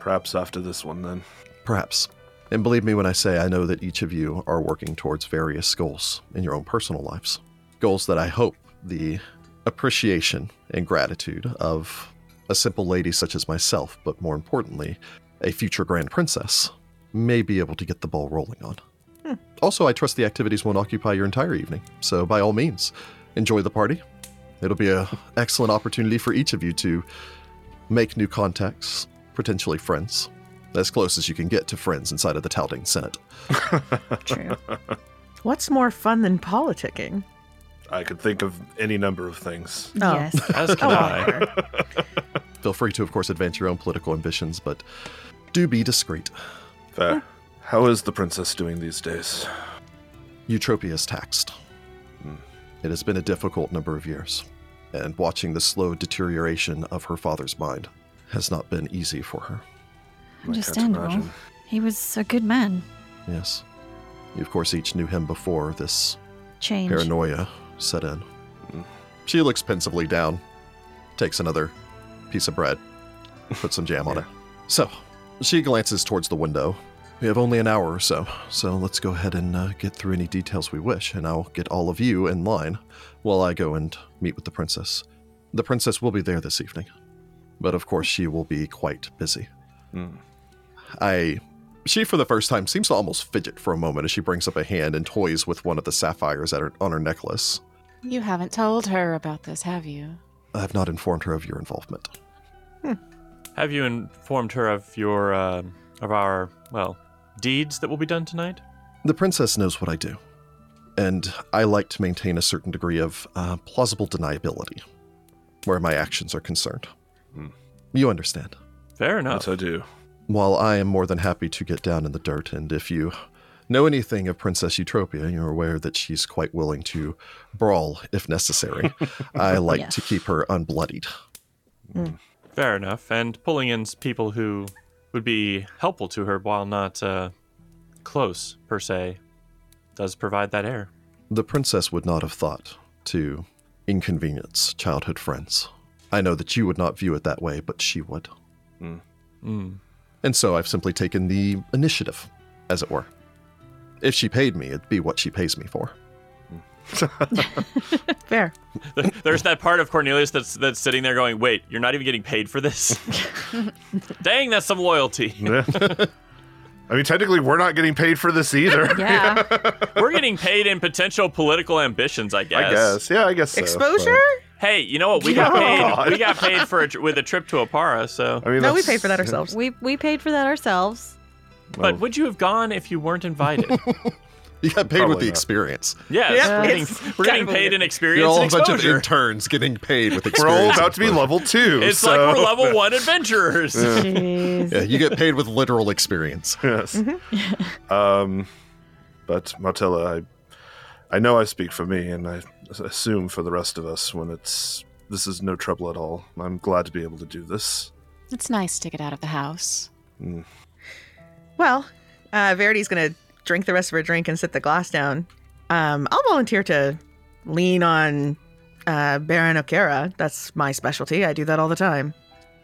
Speaker 5: Perhaps after this one, then.
Speaker 1: Perhaps. And believe me when I say I know that each of you are working towards various goals in your own personal lives. Goals that I hope the appreciation and gratitude of a simple lady such as myself, but more importantly, a future Grand Princess, may be able to get the ball rolling on. Also, I trust the activities won't occupy your entire evening, so by all means, enjoy the party. It'll be an excellent opportunity for each of you to make new contacts, potentially friends, as close as you can get to friends inside of the Taldane Senate. *laughs*
Speaker 6: True.
Speaker 4: What's more fun than politicking?
Speaker 5: I could think of any number of things.
Speaker 4: Oh.
Speaker 6: Yes. *laughs*
Speaker 2: As can
Speaker 4: Oh,
Speaker 2: I.
Speaker 1: Feel free to, of course, advance your own political ambitions, but do be discreet.
Speaker 5: Fair. How is the princess doing these days?
Speaker 1: Eutropia is taxed.
Speaker 5: Hmm.
Speaker 1: It has been a difficult number of years, and watching the slow deterioration of her father's mind has not been easy for her.
Speaker 5: I
Speaker 6: Understandable. He was a good man.
Speaker 1: Yes. You, of course, each knew him before this
Speaker 6: Change.
Speaker 1: paranoia set in.
Speaker 5: Mm.
Speaker 1: She looks pensively down, takes another piece of bread, puts some jam on it. So, she glances towards the window. We have only an hour or so, so let's go ahead and uh, get through any details we wish, and I'll get all of you in line while I go and meet with the princess. The princess will be there this evening, but of course, she will be quite busy.
Speaker 5: Mm.
Speaker 1: I. She, for the first time, seems to almost fidget for a moment as she brings up a hand and toys with one of the sapphires at her, on her necklace.
Speaker 3: You haven't told her about this, have you?
Speaker 1: I have not informed her of your involvement.
Speaker 2: Have you informed her of your, uh, of our, well, deeds that will be done tonight?
Speaker 1: The princess knows what I do, and I like to maintain a certain degree of uh, plausible deniability where my actions are concerned.
Speaker 5: Hmm.
Speaker 1: You understand.
Speaker 2: Fair enough.
Speaker 5: Yes, I do.
Speaker 1: While I am more than happy to get down in the dirt, and if you know anything of Princess Eutropia, you're aware that she's quite willing to brawl if necessary. *laughs* I like
Speaker 6: Yes.
Speaker 1: to keep her unbloodied.
Speaker 2: Fair enough. And pulling in people who would be helpful to her while not uh, close per se does provide that air.
Speaker 1: The princess would not have thought to inconvenience childhood friends. I know that you would not view it that way, but she would.
Speaker 2: Mm. Mm.
Speaker 1: And so I've simply taken the initiative, as it were. If she paid me, it'd be what she pays me for. *laughs*
Speaker 4: Fair. *laughs*
Speaker 2: There's that part of Cornelius that's that's sitting there going, "Wait, you're not even getting paid for this." *laughs* Dang, that's some loyalty.
Speaker 5: Yeah. I mean, technically, we're not getting paid for this either.
Speaker 6: Yeah.
Speaker 2: We're getting paid in potential political ambitions, I guess.
Speaker 5: I guess. Yeah, I guess so,
Speaker 4: Exposure?
Speaker 2: Hey, you know what? We got
Speaker 5: Oh,
Speaker 2: paid.
Speaker 5: God.
Speaker 2: We got paid for a, with a trip to Oppara. So,
Speaker 5: I mean,
Speaker 4: No, we paid for that ourselves.
Speaker 6: we we paid for that ourselves.
Speaker 2: but would you have gone if you weren't invited?
Speaker 1: You got paid
Speaker 5: Probably
Speaker 1: with the
Speaker 5: not.
Speaker 1: experience.
Speaker 2: yes,
Speaker 4: Yeah,
Speaker 2: we're getting, we're getting paid in experience
Speaker 1: You're all a
Speaker 2: and
Speaker 1: bunch of
Speaker 2: exposure.
Speaker 1: interns getting paid with *laughs* experience.
Speaker 5: We're
Speaker 1: experience.
Speaker 5: all about to be level two.
Speaker 2: It's
Speaker 5: so-
Speaker 2: like we're *laughs* level one adventurers.
Speaker 6: Jeez.
Speaker 1: Yeah, you get paid with literal experience.
Speaker 5: yes. *laughs* Um, but Martella, I, I know I speak for me, and I assume for the rest of us when it's this is no trouble at all. I'm glad to be able to do this.
Speaker 3: It's nice to get out of the house.
Speaker 4: Well, uh, Verity's going to drink the rest of her drink and sit the glass down. Um, I'll volunteer to lean on uh, Baron Okera. That's my specialty. I do that all the time.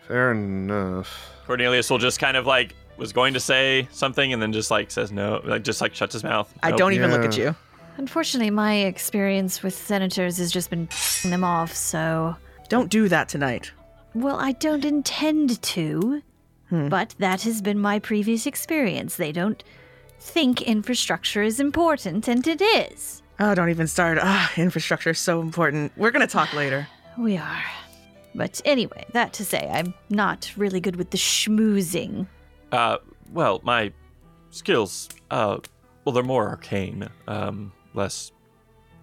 Speaker 5: Fair enough.
Speaker 2: Cornelius will just kind of like was going to say something and then just like says no, like just like shuts his mouth.
Speaker 4: I
Speaker 2: Nope.
Speaker 4: don't even look at you.
Speaker 6: Unfortunately, my experience with senators has just been them off. So,
Speaker 4: Don't do that tonight.
Speaker 6: well, I don't intend to,
Speaker 4: Hmm.
Speaker 6: but that has been my previous experience. They don't think infrastructure is important, and it is.
Speaker 4: Oh, don't even start. Ah, infrastructure is so important. We're going to talk later. *sighs*
Speaker 6: We are. But anyway, that to say, I'm not really good with the schmoozing.
Speaker 2: Uh, well, my skills, uh, well, they're more arcane, um, less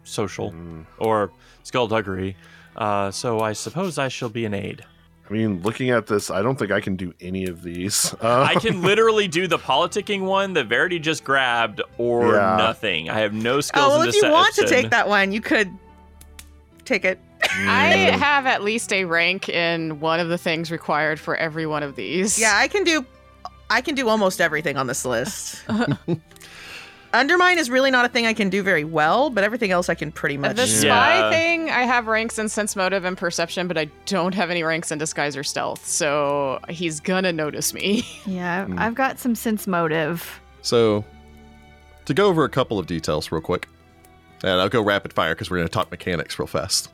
Speaker 2: social
Speaker 5: Mm.
Speaker 2: or skullduggery. Uh, so I suppose I shall be an aid.
Speaker 5: I mean, looking at this, I don't think I can do any of these. *laughs* Uh,
Speaker 2: I can *laughs* literally do the politicking one that Verity just grabbed, or
Speaker 5: Yeah.
Speaker 2: nothing. I have no skills
Speaker 4: Oh, well,
Speaker 2: in
Speaker 4: if you want to take that one, you could take it.
Speaker 3: I
Speaker 5: Mm.
Speaker 3: have at least a rank in one of the things required for every one of these.
Speaker 4: Yeah, I can do I can do almost everything on this list. *laughs* Undermine is really not a thing I can do very well, but everything else I can pretty much.
Speaker 3: The spy
Speaker 2: Yeah.
Speaker 3: thing, I have ranks in sense motive and perception, but I don't have any ranks in disguise or stealth. So he's gonna notice me. *laughs*
Speaker 6: Yeah,
Speaker 5: Hmm.
Speaker 6: I've got some sense motive.
Speaker 1: So, to go over a couple of details real quick, and I'll go rapid fire because we're going to talk mechanics real fast.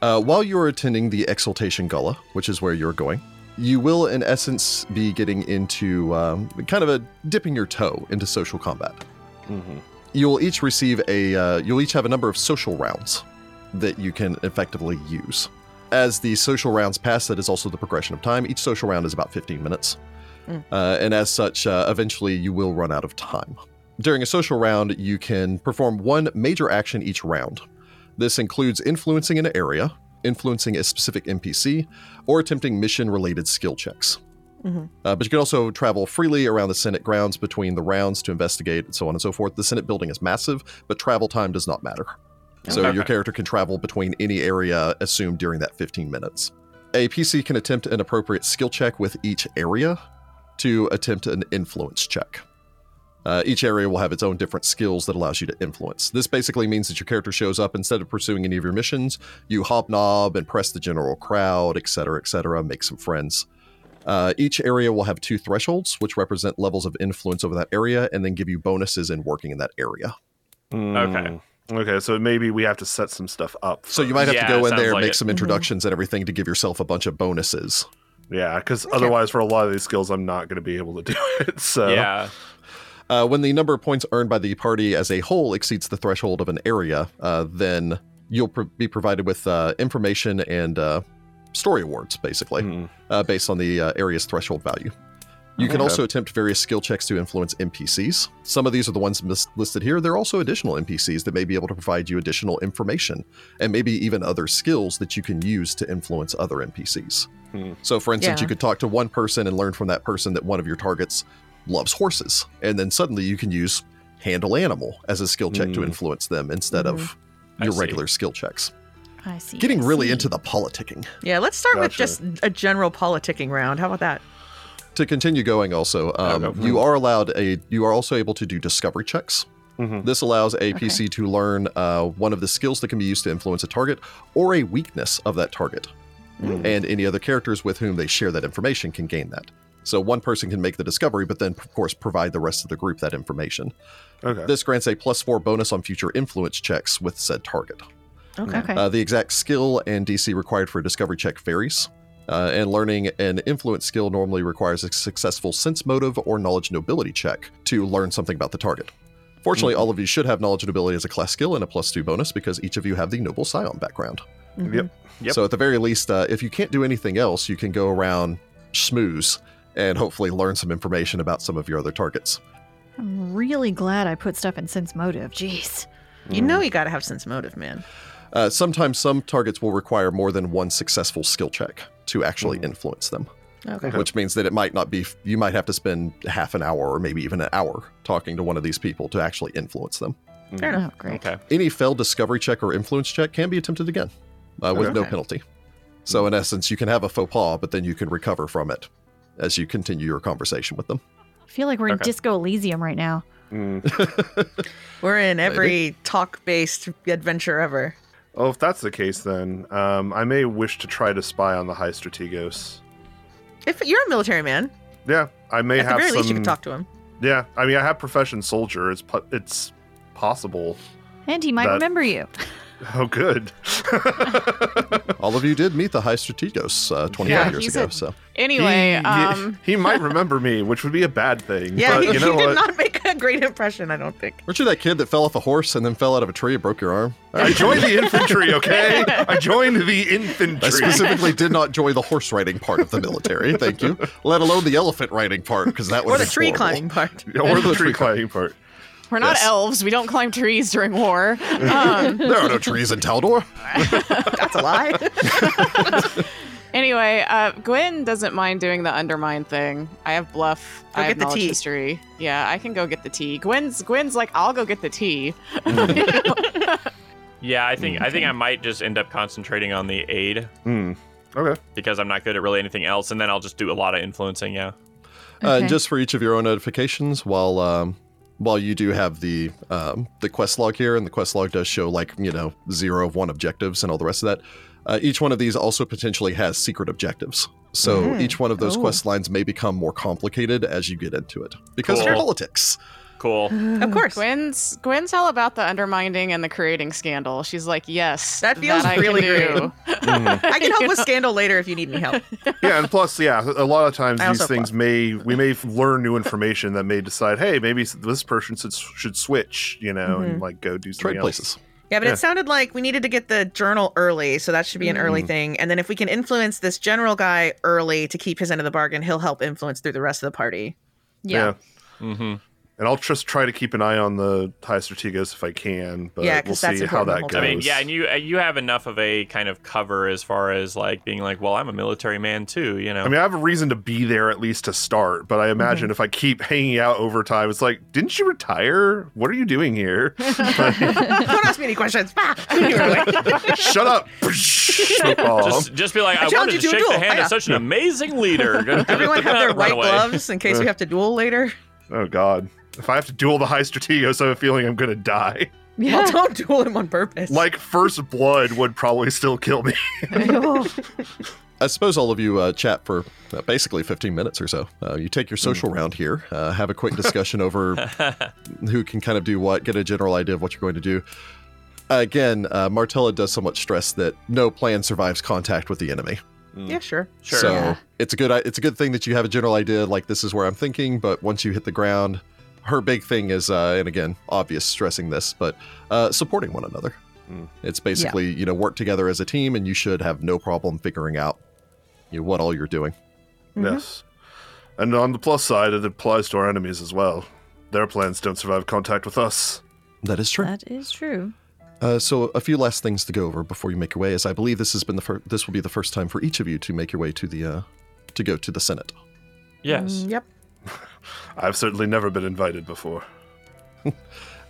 Speaker 1: Uh, while you're attending the Exaltation Gala, which is where you're going, you will, in essence, be getting into um, kind of a dipping your toe into social combat.
Speaker 5: Mhm.
Speaker 1: You'll each receive a, uh, you'll each have a number of social rounds that you can effectively use. As the social rounds pass, that is also the progression of time. Each social round is about 15 minutes.
Speaker 4: Mm.
Speaker 1: Uh, and as such, uh, eventually you will run out of time. During a social round, you can perform one major action each round. This includes influencing an area, influencing a specific NPC, or attempting mission related skill checks.
Speaker 4: Mhm.
Speaker 1: Uh, but you can also travel freely around the Senate grounds between the rounds to investigate and so on and so forth. The Senate building is massive, but travel time does not matter. So
Speaker 2: Okay.
Speaker 1: your character can travel between any area assumed during that 15 minutes. A PC can attempt an appropriate skill check with each area to attempt an influence check. Uh, each area will have its own different skills that allows you to influence. This basically means that your character shows up instead of pursuing any of your missions, you hobnob and press the general crowd, etc., etc., make some friends. Uh, each area will have two thresholds, which represent levels of influence over that area, and then give you bonuses in working in that area.
Speaker 5: Mm. Okay, so maybe we have to set some stuff up.
Speaker 1: So you might have
Speaker 2: Yeah,
Speaker 1: to go in there,
Speaker 2: like
Speaker 1: make
Speaker 2: it.
Speaker 1: some introductions and everything to give yourself a bunch of bonuses.
Speaker 5: Yeah, because otherwise, for a lot of these skills, I'm not going to be able to *laughs* do it. So
Speaker 2: Yeah.
Speaker 1: Uh, when the number of points earned by the party as a whole exceeds the threshold of an area, uh, then you'll pro- be provided with uh, information and uh, story awards, basically,
Speaker 5: Mm.
Speaker 1: uh, based on the uh, area's threshold value. You can
Speaker 5: Okay.
Speaker 1: also attempt various skill checks to influence NPCs. Some of these are the ones mis- listed here. There are also additional NPCs that may be able to provide you additional information and maybe even other skills that you can use to influence other NPCs.
Speaker 5: Hmm.
Speaker 1: So, for instance,
Speaker 4: Yeah.
Speaker 1: you could talk to one person and learn from that person that one of your targets loves horses. And then suddenly you can use handle animal as a skill check to
Speaker 5: Hmm.
Speaker 1: influence them instead of your regular skill checks.
Speaker 6: I see.
Speaker 1: Getting
Speaker 6: I
Speaker 1: really
Speaker 6: see.
Speaker 1: into the politicking.
Speaker 4: Yeah, let's start with just a general politicking round. How about that?
Speaker 1: to continue going, also, um,
Speaker 2: go for
Speaker 1: you are allowed a. You are also able to do discovery checks.
Speaker 5: Mhm.
Speaker 1: This allows a PC to learn uh, one of the skills that can be used to influence a target or a weakness of that target. And any other characters with whom they share that information can gain that. So one person can make the discovery, but then, of course, provide the rest of the group that information.
Speaker 5: Okay.
Speaker 1: This grants a plus four bonus on future influence checks with said target.
Speaker 4: Okay.
Speaker 6: Okay.
Speaker 1: Uh, the exact skill and DC required for a discovery check varies. Uh, and learning an influence skill normally requires a successful sense motive or knowledge nobility check to learn something about the target. Fortunately, all of you should have knowledge nobility as a class skill and a plus two bonus because each of you have the noble scion background.
Speaker 5: Yep.
Speaker 2: Yep.
Speaker 1: So at the very least, uh, if you can't do anything else, you can go around schmooze and hopefully learn some information about some of your other targets.
Speaker 6: I'm really glad I put stuff in sense motive. Jeez.
Speaker 4: You know you got to have sense motive, man.
Speaker 1: Uh, sometimes some targets will require more than one successful skill check to actually influence them.
Speaker 4: Okay.
Speaker 1: which means that it might not be you might have to spend half an hour or maybe even an hour talking to one of these people to actually influence them
Speaker 4: Fair enough.
Speaker 6: Oh, great.
Speaker 2: Okay.
Speaker 1: any failed discovery check or influence check can be attempted again uh, with no penalty so in essence you can have a faux pas but then you can recover from it as you continue your conversation with them
Speaker 6: I feel like we're in
Speaker 2: Okay.
Speaker 6: Disco Elysium right now.
Speaker 5: Mm. *laughs*
Speaker 4: We're in every talk-based adventure ever.
Speaker 5: Oh, if that's the case, then um, I may wish to try to spy on the High Strategos.
Speaker 4: If you're a military man,
Speaker 5: Yeah, I may
Speaker 4: at the
Speaker 5: have
Speaker 4: very
Speaker 5: some.
Speaker 4: least you can talk to him.
Speaker 5: Yeah, I mean, I have profession soldier. It's po- it's possible.
Speaker 6: And he might
Speaker 5: That-
Speaker 6: remember you.
Speaker 5: Oh, good. *laughs*
Speaker 1: all of you did meet the high strategos uh, 25
Speaker 4: Yeah,
Speaker 1: years ago
Speaker 3: a-
Speaker 1: so
Speaker 3: Anyway,
Speaker 5: he,
Speaker 3: um,
Speaker 5: he might remember me, which would be a bad thing.
Speaker 4: Yeah,
Speaker 5: but
Speaker 4: he,
Speaker 5: you know
Speaker 4: he did
Speaker 5: what?
Speaker 4: not make a great impression, I don't think.
Speaker 1: weren't you that kid that fell off a horse and then fell out of a tree and broke your arm
Speaker 5: I joined the infantry. Okay, I joined the infantry.
Speaker 1: I specifically did not join the horse riding part of the military. Thank you. Let alone the elephant riding part, because that was *laughs*
Speaker 4: Or the tree climbing part.
Speaker 5: or the tree climbing part.
Speaker 3: We're not
Speaker 1: yes.
Speaker 3: elves. We don't climb trees during war. Um, *laughs*
Speaker 1: There are no trees in Taldor. *laughs*
Speaker 4: That's a lie. *laughs*
Speaker 3: anyway, uh, Gwen doesn't mind doing the undermine thing. I have bluff.
Speaker 4: Go
Speaker 3: I have
Speaker 4: get the
Speaker 3: knowledge
Speaker 4: tea.
Speaker 3: history. Yeah, I can go get the tea. Gwen's Gwen's like, I'll go get the tea.
Speaker 2: Yeah, I think I think I might just end up concentrating on the aid
Speaker 5: Hmm. Okay.
Speaker 2: because I'm not good at really anything else, and then I'll just do a lot of influencing. Yeah.
Speaker 1: Uh,
Speaker 6: Okay.
Speaker 1: and just for each of your own notifications, while um, while you do have the um, the quest log here, and the quest log does show like you know zero of one objectives and all the rest of that. Uh, each one of these also potentially has secret objectives. So
Speaker 4: Mm.
Speaker 1: each one of those
Speaker 4: Oh.
Speaker 1: quest lines may become more complicated as you get into it because of
Speaker 2: Cool.
Speaker 1: politics.
Speaker 2: Cool.
Speaker 4: of *sighs* course.
Speaker 3: Gwen's Gwen's all about the undermining and the creating scandal. She's like, yes,
Speaker 4: That feels
Speaker 3: I can
Speaker 4: really
Speaker 3: do." *laughs* Mm.
Speaker 4: I can help with Scandal later if you need any help. *laughs*
Speaker 5: Yeah, and plus, yeah, a lot of times
Speaker 4: I
Speaker 5: these
Speaker 4: also
Speaker 5: things may we may learn new information that may decide, hey, maybe this person should should switch, you know, and mm-hmm. like go do something
Speaker 1: Trade
Speaker 5: else.
Speaker 1: places.
Speaker 4: Yeah, but
Speaker 5: Yeah.
Speaker 4: it sounded like we needed to get the journal early, so that should be an mm-hmm. early thing. And then if we can influence this general guy early to keep his end of the bargain, he'll help influence through the rest of the party.
Speaker 6: Yeah.
Speaker 2: Mm-hmm.
Speaker 5: And I'll just try to keep an eye on the high strategos if I can, but
Speaker 4: Yeah,
Speaker 5: we'll
Speaker 4: 'cause that's
Speaker 5: see how that
Speaker 4: important
Speaker 5: goes.
Speaker 2: I mean, yeah, and you uh, you have enough of a kind of cover as far as like being like, well, I'm a military man too, you know.
Speaker 5: I mean, I have a reason to be there at least to start, but I imagine if I keep hanging out over time, it's like, didn't you retire? What are you doing here? *laughs*
Speaker 4: Don't ask me any questions. *laughs* Ah!
Speaker 5: Shut up!
Speaker 2: Just just be like, I,
Speaker 4: challenge
Speaker 2: wanted to
Speaker 4: you to a
Speaker 2: shake the
Speaker 4: duel.
Speaker 2: hand
Speaker 4: Hiya.
Speaker 2: of such an amazing leader. *laughs*
Speaker 4: Everyone have their white gloves in case we have to duel later.
Speaker 5: Oh God! If I have to duel the high strategos, I have a feeling I'm gonna die.
Speaker 6: Yeah.
Speaker 4: Well, don't duel him on purpose.
Speaker 5: Like first blood would probably still kill me. *laughs*
Speaker 1: I suppose all of you uh, chat for uh, basically 15 minutes or so. Uh, you take your social round here, uh, have a quick *laughs* discussion over *laughs* who can kind of do what, get a general idea of what you're going to do. Again, uh, Martella does somewhat stress that no plan survives contact with the enemy.
Speaker 4: yeah, sure.
Speaker 2: Sure.
Speaker 1: So
Speaker 6: Yeah.
Speaker 1: it's a good it's a good thing that you have a general idea like this is where I'm thinking, but once you hit the ground, her big thing is uh, and again obvious stressing this, but uh, supporting one another.
Speaker 5: Mm.
Speaker 1: It's basically you know work together as a team, and you should have no problem figuring out you know, what all you're doing.
Speaker 4: Mhm.
Speaker 5: Yes. And on the plus side, it applies to our enemies as well. Their plans don't survive contact with us.
Speaker 1: That is true.
Speaker 6: that is true.
Speaker 1: Uh, so a few last things to go over before you make your way, as I believe this has been the fir- this will be the first time for each of you to make your way to the uh, to go to the Senate.
Speaker 2: yes.
Speaker 4: Mm, Yep.
Speaker 5: I've certainly never been invited before. *laughs*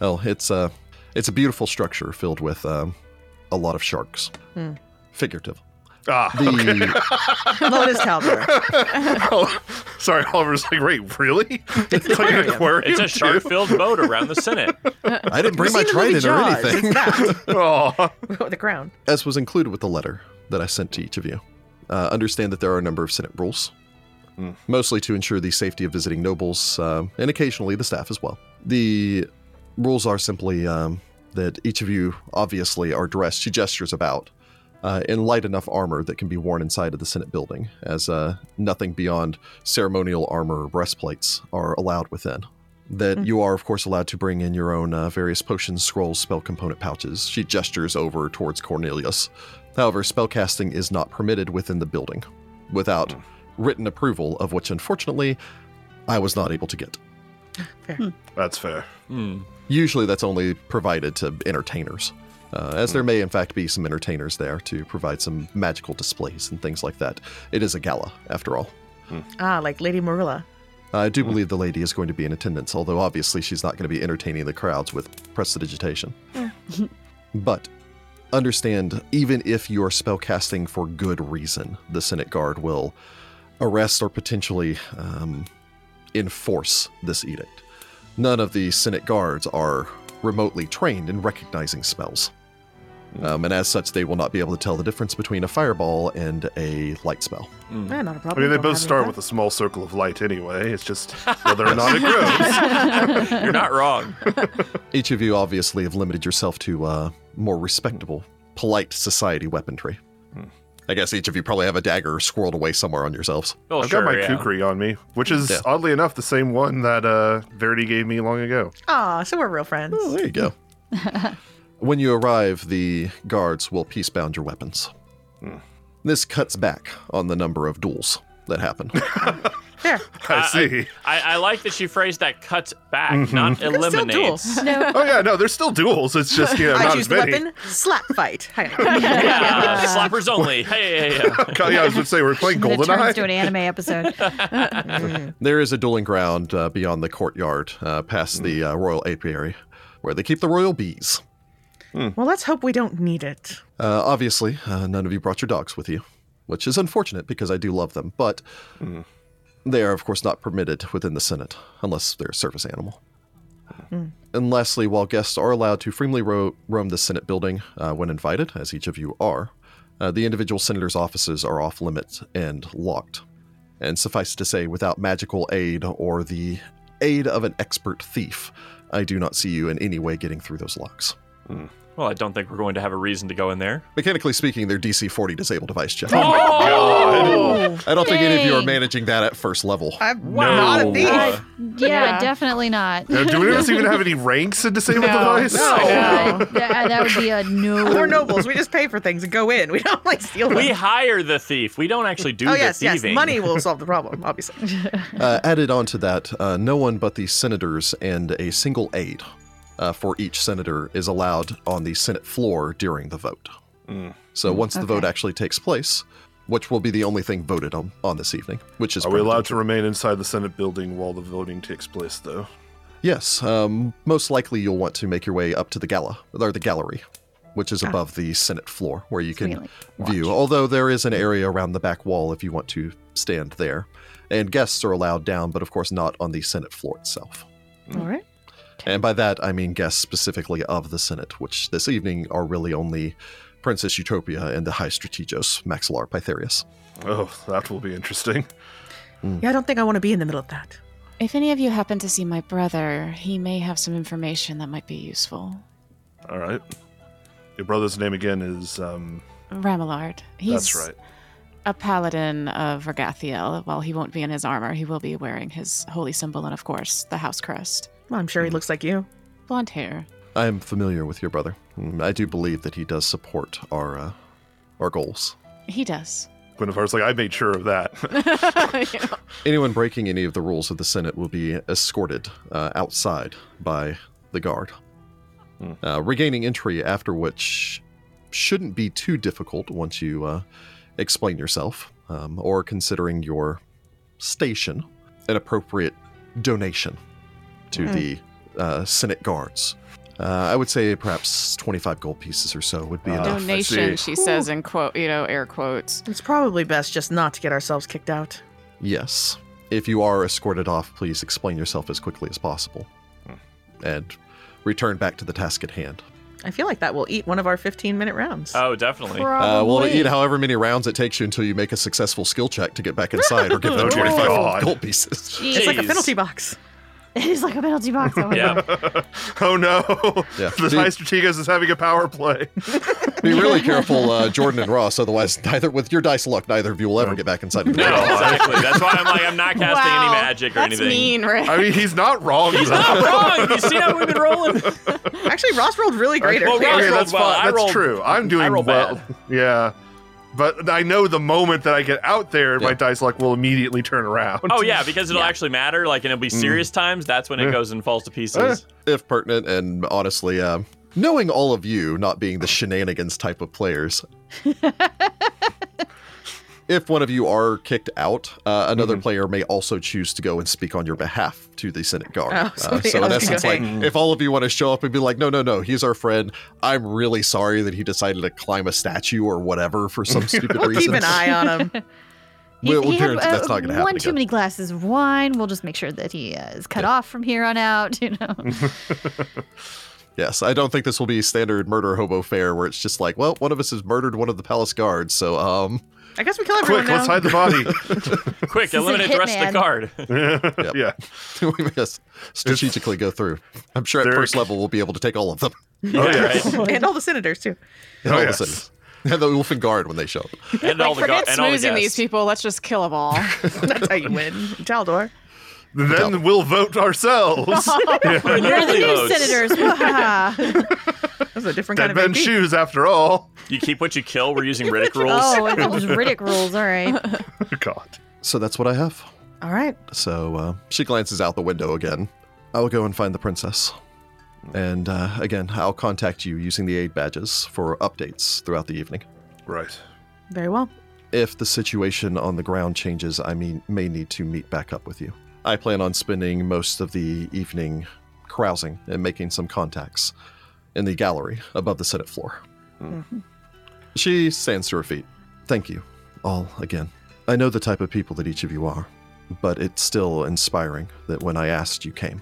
Speaker 1: Well, it's a it's a beautiful structure filled with um, a lot of sharks,
Speaker 4: Hmm.
Speaker 1: figurative.
Speaker 5: Ah,
Speaker 1: The *laughs*
Speaker 4: Lotus Halber. *laughs*
Speaker 5: oh, sorry, Oliver's like, wait, really? It's like an aquarium.
Speaker 2: It's a shark-filled boat around the Senate.
Speaker 1: I didn't bring my
Speaker 4: You've seen the movie
Speaker 1: trident or anything.
Speaker 4: It's that.
Speaker 5: Aw.
Speaker 4: the crown.
Speaker 1: As was included with the letter that I sent to each of you, uh, understand that there are a number of Senate rules, Mostly to ensure the safety of visiting nobles uh, and occasionally the staff as well. The rules are simply um, that each of you obviously are dressed, she gestures about, uh, in light enough armor that can be worn inside of the Senate building, as uh, nothing beyond ceremonial armor or breastplates are allowed within. That you are, of course, allowed to bring in your own uh, various potions, scrolls, spell component pouches. She gestures over towards Cornelius. However, spellcasting is not permitted within the building without written approval, of which, unfortunately, I was not able to get.
Speaker 5: Fair, That's fair.
Speaker 2: Hmm.
Speaker 1: Usually, that's only provided to entertainers, uh, as there may, in fact, be some entertainers there to provide some magical displays and things like that. It is a gala, after all.
Speaker 4: Ah, like Lady Marilla.
Speaker 1: I do believe the lady is going to be in attendance, although obviously she's not going to be entertaining the crowds with prestidigitation. *laughs* but understand, even if you're spellcasting for good reason, the Senate Guard will arrest or potentially um, enforce this edict. None of the Senate Guards are remotely trained in recognizing spells. Um, and as such, they will not be able to tell the difference between a fireball and a light spell.
Speaker 4: Eh, not a
Speaker 5: I
Speaker 4: problem.
Speaker 5: I mean, they both start with a small circle of light anyway. It's just *laughs* whether or not it *laughs* grows. *laughs*
Speaker 2: You're not wrong.
Speaker 1: Each of you obviously have limited yourself to uh, more respectable, polite society weaponry. I guess each of you probably have a dagger squirreled away somewhere on yourselves.
Speaker 2: Well,
Speaker 5: I've
Speaker 2: sure,
Speaker 5: got my
Speaker 2: yeah.
Speaker 5: kukri on me, which is
Speaker 1: Yeah.
Speaker 5: oddly enough the same one that uh, Verity gave me long ago.
Speaker 4: Ah, so we're real friends.
Speaker 1: Oh, there you go. *laughs* when you arrive, the guards will peacebound your weapons. This cuts back on the number of duels that happen. *laughs*
Speaker 4: There.
Speaker 5: I see.
Speaker 2: I, I like that she phrased that cut back, not
Speaker 4: Still duels.
Speaker 2: eliminates.
Speaker 6: No. *laughs*
Speaker 5: oh yeah, no, there's still duels. It's just you know *laughs*
Speaker 4: I
Speaker 5: not
Speaker 4: choose
Speaker 5: as
Speaker 4: the
Speaker 5: many.
Speaker 4: weapon. Slap fight. Hi. *laughs*
Speaker 2: Yeah, slappers only. Hey, hey, hey.
Speaker 5: yeah, I was going to say we're playing
Speaker 6: It turns to
Speaker 5: GoldenEye.
Speaker 6: an anime episode.
Speaker 1: there is a dueling ground uh, beyond the courtyard, uh, past the uh, royal apiary, where they keep the royal bees.
Speaker 4: Well, let's hope we don't need it.
Speaker 1: Uh, obviously, uh, none of you brought your dogs with you, which is unfortunate because I do love them, but they are, of course, not permitted within the Senate unless they're a service animal. And lastly, while guests are allowed to freely ro- roam the Senate building uh, when invited, as each of you are, uh, the individual senators' offices are off limits and locked. And suffice it to say, without magical aid or the aid of an expert thief, I do not see you in any way getting through those locks.
Speaker 2: Well, I don't think we're going to have a reason to go in there.
Speaker 1: Mechanically speaking, they're DC 40 disabled device check.
Speaker 2: Oh, my god!
Speaker 1: I don't think any of you are managing that at first level.
Speaker 4: I'm
Speaker 2: Wow.
Speaker 4: not a thief.
Speaker 2: Uh,
Speaker 6: yeah,
Speaker 3: Yeah.
Speaker 6: definitely not.
Speaker 5: Now, do any of us even have any *laughs* ranks in disabled
Speaker 3: No.
Speaker 5: device?
Speaker 4: No.
Speaker 6: Uh, that, that would be a no.
Speaker 4: We're nobles. We just pay for things and go in. We don't like steal them.
Speaker 2: we hire the thief. We don't actually do
Speaker 4: oh
Speaker 2: the
Speaker 4: yes, yes.
Speaker 2: thieving.
Speaker 4: Money will *laughs* solve the problem. Obviously.
Speaker 1: Uh, added on to that, uh, no one but the senators and a single aide uh, for each senator is allowed on the Senate floor during the vote. So once the vote actually takes place, which will be the only thing voted on on this evening, which is
Speaker 5: Are we allowed to remain inside the Senate building while the voting takes place, though?
Speaker 1: Yes, um, most likely you'll want to make your way up to the gala or the gallery, which is above the Senate floor, where you can
Speaker 6: Really?
Speaker 1: view. Although there is an area around the back wall if you want to stand there, and guests are allowed down, but of course not on the Senate floor itself.
Speaker 4: All right.
Speaker 1: And by that I mean guests specifically of the Senate, which this evening are really only Princess Eutropia and the High Strategos Maxillar Pythareus.
Speaker 5: Oh, that will be interesting.
Speaker 4: Yeah, I don't think I want to be in the middle of that.
Speaker 3: If any of you happen to see my brother, he may have some information that might be useful.
Speaker 5: All right. Your brother's name again is um.
Speaker 3: Ramelard. He's
Speaker 5: that's right.
Speaker 3: a paladin of Vergathiel. While he won't be in his armor, he will be wearing his holy symbol and, of course, the house crest.
Speaker 4: Well, I'm sure he looks like you.
Speaker 3: Blonde hair.
Speaker 1: I am familiar with your brother. Mm, I do believe that he does support our uh, our goals.
Speaker 3: He does.
Speaker 5: Guinevere's like, I made sure of that.
Speaker 3: You *laughs* *laughs*
Speaker 1: Anyone breaking any of the rules of the Senate will be escorted uh, outside by the guard. Uh, regaining entry, after which shouldn't be too difficult once you uh, explain yourself um, or considering your station an appropriate donation to the uh, Senate guards. Uh, I would say perhaps 25 gold pieces or so would be
Speaker 5: Uh,
Speaker 1: enough.
Speaker 3: Donation,
Speaker 5: see.
Speaker 3: she says in quote, you know, air quotes.
Speaker 4: It's probably best just not to get ourselves kicked out.
Speaker 1: Yes. If you are escorted off, please explain yourself as quickly as possible. And return back to the task at hand.
Speaker 4: I feel like that will eat one of our 15 minute rounds.
Speaker 2: Oh, definitely.
Speaker 1: Uh, well,
Speaker 6: Probably.
Speaker 1: eat however many rounds it takes you until you make a successful skill check to get back inside or give them *laughs*
Speaker 5: Oh,
Speaker 1: 25 gold pieces.
Speaker 4: it's like a penalty box. *laughs*
Speaker 6: It is like a penalty box. *laughs* Oh my
Speaker 2: Yeah. *laughs*
Speaker 5: Oh no!
Speaker 1: Yeah.
Speaker 5: the
Speaker 1: See-
Speaker 5: High Strategos is having a power play.
Speaker 1: Be really careful, uh, Jordan and Ross, otherwise, neither with your dice luck, neither of you will ever get back inside of the
Speaker 2: No,
Speaker 1: tower.
Speaker 2: exactly. That's why I'm like, I'm not casting
Speaker 3: wow,
Speaker 2: any magic or
Speaker 3: that's
Speaker 2: anything.
Speaker 3: mean, Rick.
Speaker 5: I mean, he's not wrong.
Speaker 2: He's
Speaker 5: though.
Speaker 2: not wrong. You see how we've been rolling?
Speaker 4: Actually, Ross rolled really great
Speaker 2: Well. Ross
Speaker 5: okay,
Speaker 2: rolled
Speaker 5: that's
Speaker 2: well.
Speaker 5: fine.
Speaker 2: I
Speaker 5: That's
Speaker 2: rolled-
Speaker 5: true. I'm doing
Speaker 2: I
Speaker 5: well.
Speaker 2: bad.
Speaker 5: Yeah, but I know the moment that I get out there, my dice luck will immediately turn around.
Speaker 2: Oh yeah, because it'll actually matter. Like, and it'll be serious times. That's when it
Speaker 5: Yeah.
Speaker 2: goes and falls to pieces.
Speaker 1: If pertinent, and honestly, uh, knowing all of you not being the shenanigans type of players, *laughs* if one of you are kicked out, uh, another
Speaker 5: Mm-hmm.
Speaker 1: player may also choose to go and speak on your behalf to the Senate Guard.
Speaker 4: Oh, *laughs*
Speaker 1: Uh, so in essence,
Speaker 4: go,
Speaker 1: like if all of you want to show up and be like, no, no, no, he's our friend. I'm really sorry that he decided to climb a statue or whatever for some *laughs* stupid
Speaker 4: We'll
Speaker 1: reason.
Speaker 4: keep an eye on him.
Speaker 6: He,
Speaker 1: We'll- we'll
Speaker 6: he had,
Speaker 1: guarantee that's not gonna happen
Speaker 6: One too many glasses of wine. We'll just make sure that he uh, is cut off from here on out. *laughs* You know.
Speaker 1: Yes, I don't think this will be standard murder hobo fare where it's just like, well, one of us has murdered one of the palace guards, so um,
Speaker 4: I guess we kill everyone
Speaker 5: Quick, let's hide the body. *laughs*
Speaker 2: Quick,
Speaker 6: This is
Speaker 2: eliminate the rest of the
Speaker 6: hitman.
Speaker 2: guard. *laughs*
Speaker 5: yeah. *laughs*
Speaker 1: we must strategically go through. I'm sure at
Speaker 5: There-
Speaker 1: first level we'll be able to take all of them.
Speaker 2: Oh, yeah, right.
Speaker 4: and all the senators too.
Speaker 1: And
Speaker 5: Oh,
Speaker 1: all
Speaker 5: yes.
Speaker 1: the cities. And the Ulfen Guard when they show up.
Speaker 2: And all the gu-
Speaker 3: forget
Speaker 2: and all the
Speaker 3: smoozing these people. Let's just kill them all.
Speaker 4: That's how you win. Taldor.
Speaker 5: Then we'll vote ourselves. *laughs*
Speaker 6: You're the *laughs* new senators. Wahaha. *laughs*
Speaker 4: That's a different
Speaker 5: Dead
Speaker 4: kind of
Speaker 5: men's
Speaker 4: AP.
Speaker 5: shoes, after all.
Speaker 2: You keep what you kill. We're using Riddick rules.
Speaker 6: oh, it was Riddick rules. All right.
Speaker 5: God.
Speaker 1: So that's what I have.
Speaker 4: All right.
Speaker 1: So uh, she glances out the window again. I will go and find the princess. And uh, again, I'll contact you using the aid badges for updates throughout the evening.
Speaker 5: Right.
Speaker 4: Very well.
Speaker 1: If the situation on the ground changes, I mean, may need to meet back up with you. I plan on spending most of the evening carousing and making some contacts in the gallery above the Senate floor. Hmm. Mm-hmm. She stands to her feet. Thank you, all again. I know the type of people that each of you are, but it's still inspiring that when I asked, you came.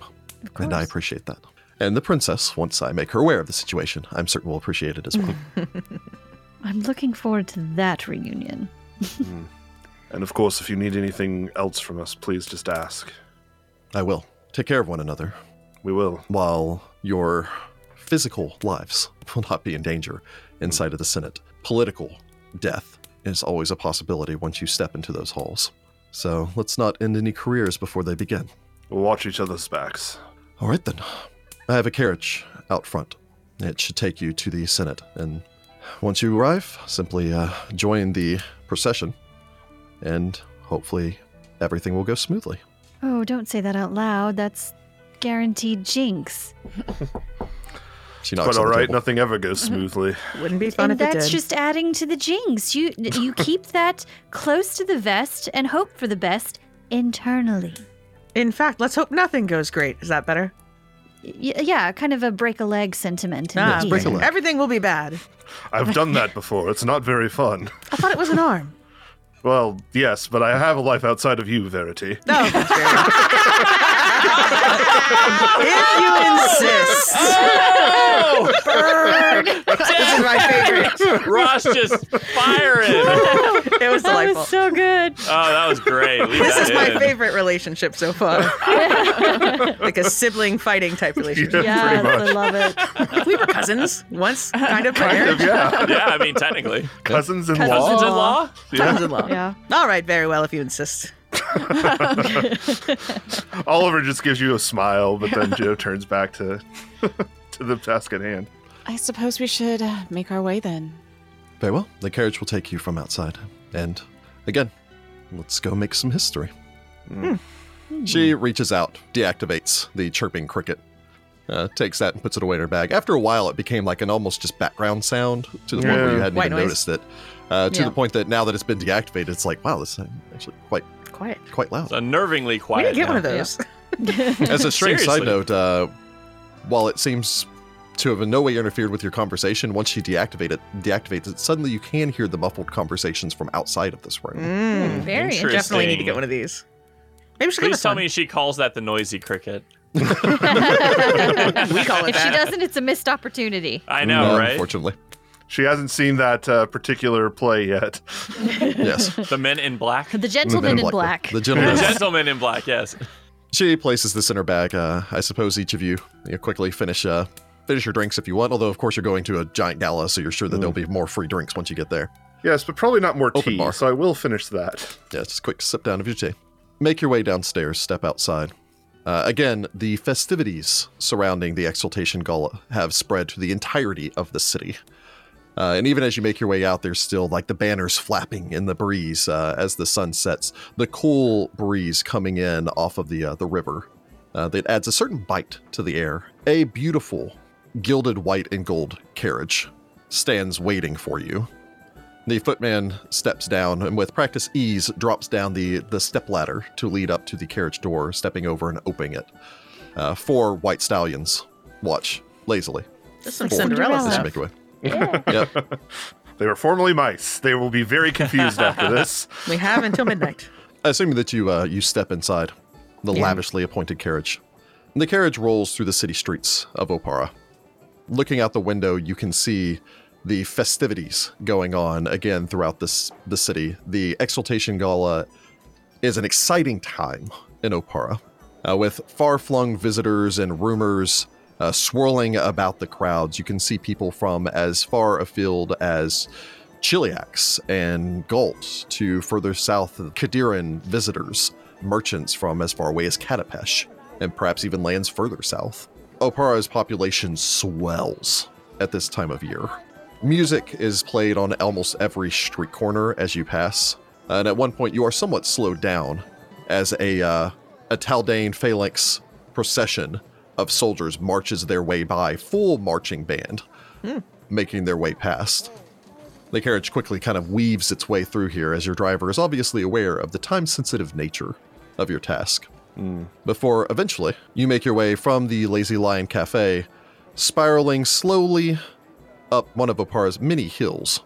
Speaker 1: And I appreciate that. And the princess, once I make her aware of the situation, I'm certain will appreciate it as well. *laughs*
Speaker 6: I'm looking forward to that reunion. Hmm.
Speaker 5: And of course, if you need anything else from us, please just ask.
Speaker 1: I will. Take care of one another.
Speaker 5: We will.
Speaker 1: while your physical lives will not be in danger inside of the Senate. Political death is always a possibility once you step into those halls. So let's not end any careers before they begin.
Speaker 5: We'll watch each other's backs.
Speaker 1: All right, then. I have a carriage out front. It should take you to the Senate. And once you arrive, simply uh, join the procession, and hopefully everything will go smoothly.
Speaker 6: Oh, don't say that out loud. That's guaranteed jinx.
Speaker 1: She knocks
Speaker 5: But all
Speaker 1: on the
Speaker 5: right,
Speaker 1: table.
Speaker 5: nothing ever goes smoothly.
Speaker 4: Wouldn't be fun
Speaker 6: and
Speaker 4: if it
Speaker 6: that's
Speaker 4: did.
Speaker 6: just adding to the jinx. You you *laughs* keep that close to the vest and hope for the best internally.
Speaker 4: In fact, let's hope nothing goes great. Is that better?
Speaker 6: Y- yeah, kind of a break a leg sentiment.
Speaker 4: Ah,
Speaker 1: break a leg.
Speaker 4: everything will be bad.
Speaker 5: I've done that before. It's not very fun.
Speaker 4: I thought it was an arm.
Speaker 5: Well, yes, but I have a life outside of you, Verity.
Speaker 4: No, that's fair enough. *laughs* if you insist.
Speaker 2: Oh!
Speaker 4: This is my favorite.
Speaker 2: Ross just firing.
Speaker 4: It was
Speaker 6: That
Speaker 4: delightful.
Speaker 6: was so good.
Speaker 2: Oh, that was great. Leave
Speaker 4: this
Speaker 2: that
Speaker 4: is my favorite relationship so far. *laughs* like a sibling fighting type relationship.
Speaker 6: Yes, I love it.
Speaker 4: We were cousins once, kind of.
Speaker 5: Kind of, yeah. *laughs*
Speaker 2: Yeah, I mean, technically.
Speaker 5: Cousins-in-law.
Speaker 2: Cousins in
Speaker 5: law.
Speaker 2: law?
Speaker 4: Cousins in law.
Speaker 6: Yeah.
Speaker 4: All right, very well, if you insist. *laughs*
Speaker 5: Oliver just gives you a smile, but then Joe turns back to *laughs* to the task at hand.
Speaker 3: I suppose we should uh, make our way then.
Speaker 1: Very well. The carriage will take you from outside. And again, let's go make some history. She reaches out, deactivates the chirping cricket, uh, takes that and puts it away in her bag. After a while, it became like an almost just background sound to the point where you hadn't
Speaker 4: White
Speaker 1: even
Speaker 4: noise.
Speaker 1: noticed it. Uh, to
Speaker 4: Yeah.
Speaker 1: the point that now that it's been deactivated, it's like, wow, this is actually quite
Speaker 4: Quiet.
Speaker 1: quite loud.
Speaker 2: It's unnervingly
Speaker 4: We
Speaker 2: quiet.
Speaker 4: didn't get
Speaker 2: now.
Speaker 4: one of those.
Speaker 1: As a strange side note, uh, while it seems to have in no way interfered with your conversation. Once she deactivate it, deactivates it, suddenly you can hear the muffled conversations from outside of this room.
Speaker 4: Mm,
Speaker 6: Very
Speaker 2: Interesting.
Speaker 4: definitely need to get one of these. Maybe we should get
Speaker 2: Please tell
Speaker 4: one.
Speaker 2: me she calls that the noisy cricket. *laughs*
Speaker 4: we call it
Speaker 6: If she doesn't, it's a missed opportunity.
Speaker 2: I know,
Speaker 1: No,
Speaker 2: right?
Speaker 1: Unfortunately,
Speaker 5: She hasn't seen that uh, particular play yet. *laughs*
Speaker 1: yes.
Speaker 2: The men in black.
Speaker 6: The gentleman in black.
Speaker 1: The
Speaker 2: The
Speaker 1: gentleman.
Speaker 2: gentleman in black, yes.
Speaker 1: She places this in her bag. Uh, I suppose each of you, you know, quickly finish uh, finish your drinks if you want. Although, of course, you're going to a giant gala, so you're sure that there'll be more free drinks once you get there.
Speaker 5: Yes, but probably not more
Speaker 1: Open
Speaker 5: tea,
Speaker 1: bar.
Speaker 5: so I will finish that.
Speaker 1: Yeah, just a quick sip down of your tea. Make your way downstairs, step outside. Uh, again, the festivities surrounding the Exaltation Gala have spread to the entirety of the city. Uh, and even as you make your way out, there's still like the banners flapping in the breeze uh, as the sun sets. The cool breeze coming in off of the uh, the river uh, that adds a certain bite to the air. A beautiful gilded white and gold carriage stands waiting for you. The footman steps down and, with practice ease, drops down the, the step ladder to lead up to the carriage door, stepping over and opening it. Uh, four white stallions watch lazily
Speaker 4: This is
Speaker 6: Like
Speaker 4: Cinderella
Speaker 6: Cinderella.
Speaker 1: as you make your way. Yep. *laughs*
Speaker 5: They were formerly mice. They will be very confused after this. *laughs*
Speaker 4: We have until midnight.
Speaker 1: I assuming that you uh, you step inside the
Speaker 4: Yeah.
Speaker 1: lavishly appointed carriage, and the carriage rolls through the city streets of Oppara. Looking out the window, you can see the festivities going on again throughout this the city. The Exaltation Gala is an exciting time in Oppara, uh, with far-flung visitors and rumors uh, swirling about the crowds. You can see people from as far afield as Cheliax and Galt to further south, Qadiran visitors, merchants from as far away as Katapesh, and perhaps even lands further south. Oppara's population swells at this time of year. Music is played on almost every street corner as you pass, and at one point you are somewhat slowed down as a uh, a Taldane phalanx procession of soldiers marches their way by, full marching band, making their way past. The carriage quickly kind of weaves its way through here as your driver is obviously aware of the time sensitive nature of your task. Before eventually you make your way from the Lazy Lion Cafe, spiraling slowly up one of Oppara's many hills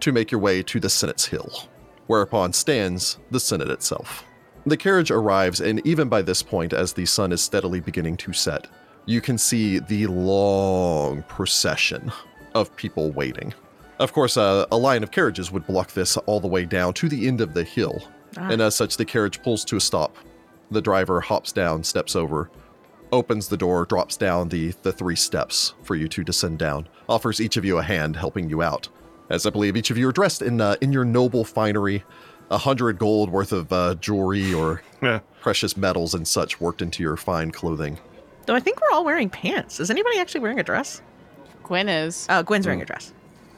Speaker 1: to make your way to the Senate's Hill, whereupon stands the Senate itself. The carriage arrives, and even by this point, as the sun is steadily beginning to set, you can see the long procession of people waiting. Of course, uh, a line of carriages would block this all the way down to the end of the hill, and as such, the carriage pulls to a stop. The driver hops down, steps over, opens the door, drops down the, the three steps for you to descend down, offers each of you a hand, helping you out. As I believe each of you are dressed in uh, in your noble finery, a hundred gold worth of uh, jewelry or
Speaker 5: Yeah.
Speaker 1: precious metals and such worked into your fine clothing.
Speaker 4: Though I think we're all wearing pants. Is anybody actually wearing a dress?
Speaker 3: Gwen is.
Speaker 4: Oh, Gwen's wearing a dress.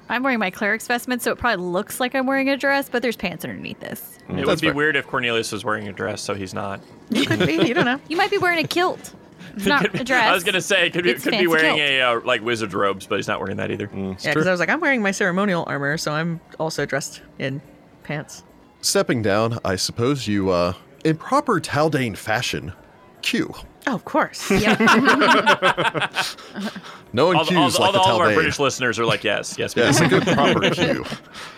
Speaker 6: I'm wearing my cleric's vestment, so it probably looks like I'm wearing a dress, but there's pants underneath this.
Speaker 2: It would be
Speaker 1: fair.
Speaker 2: weird if Cornelius was wearing a dress, so he's not.
Speaker 4: You could be. You don't know. *laughs*
Speaker 6: You might be wearing a kilt. *laughs* It's not a dress.
Speaker 2: I was gonna say could be, could be wearing
Speaker 6: kilt.
Speaker 2: a uh, like wizard's robes, but he's not wearing that either.
Speaker 4: Yeah, because I was like, I'm wearing my ceremonial armor, so I'm also dressed in pants.
Speaker 1: Stepping down, I suppose you, uh, in proper Taldane fashion, queue.
Speaker 4: Oh, of course. *laughs*
Speaker 6: Yep.
Speaker 1: No one
Speaker 2: All, all,
Speaker 1: queues
Speaker 2: all,
Speaker 1: like the
Speaker 2: all of our British listeners are like, yes, yes, we
Speaker 1: Yeah, it's a good proper *laughs* queue.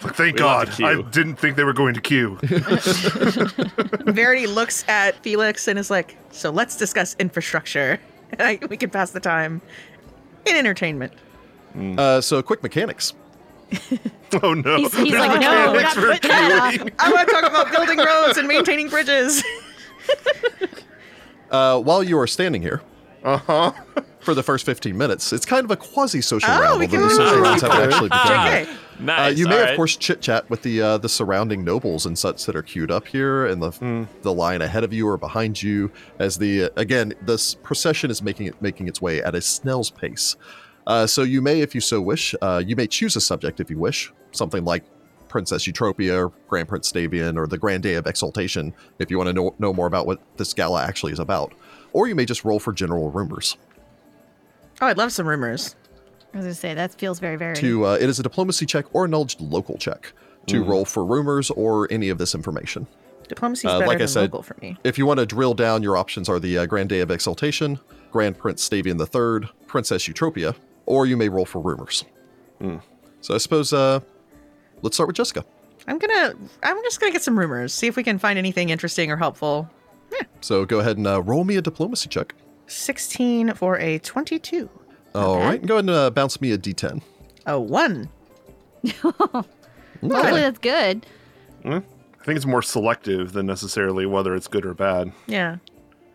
Speaker 5: Like, thank
Speaker 2: We
Speaker 5: God.
Speaker 2: to
Speaker 5: I didn't think they were going to queue. *laughs*
Speaker 4: Verity looks at Felix and is like, so let's discuss infrastructure. I, we can pass the time in entertainment.
Speaker 1: Uh, so, quick mechanics. *laughs*
Speaker 5: oh no.
Speaker 6: He's, he's
Speaker 5: There's
Speaker 6: like, no,
Speaker 5: mechanics
Speaker 6: not putting that up.
Speaker 4: I want to talk about *laughs* building roads and maintaining bridges. *laughs*
Speaker 1: Uh, while you are standing here
Speaker 5: Uh-huh.
Speaker 1: for the first 15 minutes, it's kind of a quasi social
Speaker 4: Oh,
Speaker 1: round,
Speaker 4: we
Speaker 1: although
Speaker 4: can
Speaker 1: the social rounds haven't actually begun.
Speaker 4: Okay.
Speaker 1: yet.
Speaker 2: Nice.
Speaker 1: Uh, you may,
Speaker 2: all
Speaker 1: of course, chit chat with the uh, the surrounding nobles and such that are queued up here, and the
Speaker 2: Hmm.
Speaker 1: the line ahead of you or behind you. As the uh, again, this procession is making it making its way at a snail's pace. Uh, so you may, if you so wish, uh, you may choose a subject if you wish, something like Princess Eutropia, or Grand Prince Stavian or the Grand Day of Exaltation, if you want to know, know more about what this gala actually is about. Or you may just roll for general rumors.
Speaker 4: Oh, I'd love some rumors.
Speaker 6: I was gonna say that feels very, very.
Speaker 1: to uh, it is a diplomacy check or a knowledge local check to roll for rumors or any of this information.
Speaker 4: Diplomacy's
Speaker 1: Uh,
Speaker 4: better
Speaker 1: like I
Speaker 4: than
Speaker 1: said-
Speaker 4: local for me.
Speaker 1: If you want to drill down, your options are the uh, Grand Day of Exaltation, Grand Prince Stavian III, Princess Eutropia, or you may roll for rumors. So I suppose uh, let's start with Jessica.
Speaker 4: I'm gonna. I'm just gonna get some rumors. See if we can find anything interesting or helpful.
Speaker 1: So go ahead and uh, roll me a diplomacy check.
Speaker 4: 16 for a 22.
Speaker 1: All
Speaker 6: bad.
Speaker 1: right, and go ahead and uh, bounce me a d10.
Speaker 4: A one. *laughs*
Speaker 6: Hopefully that's good.
Speaker 5: I think it's more selective than necessarily whether it's good or bad.
Speaker 4: Yeah.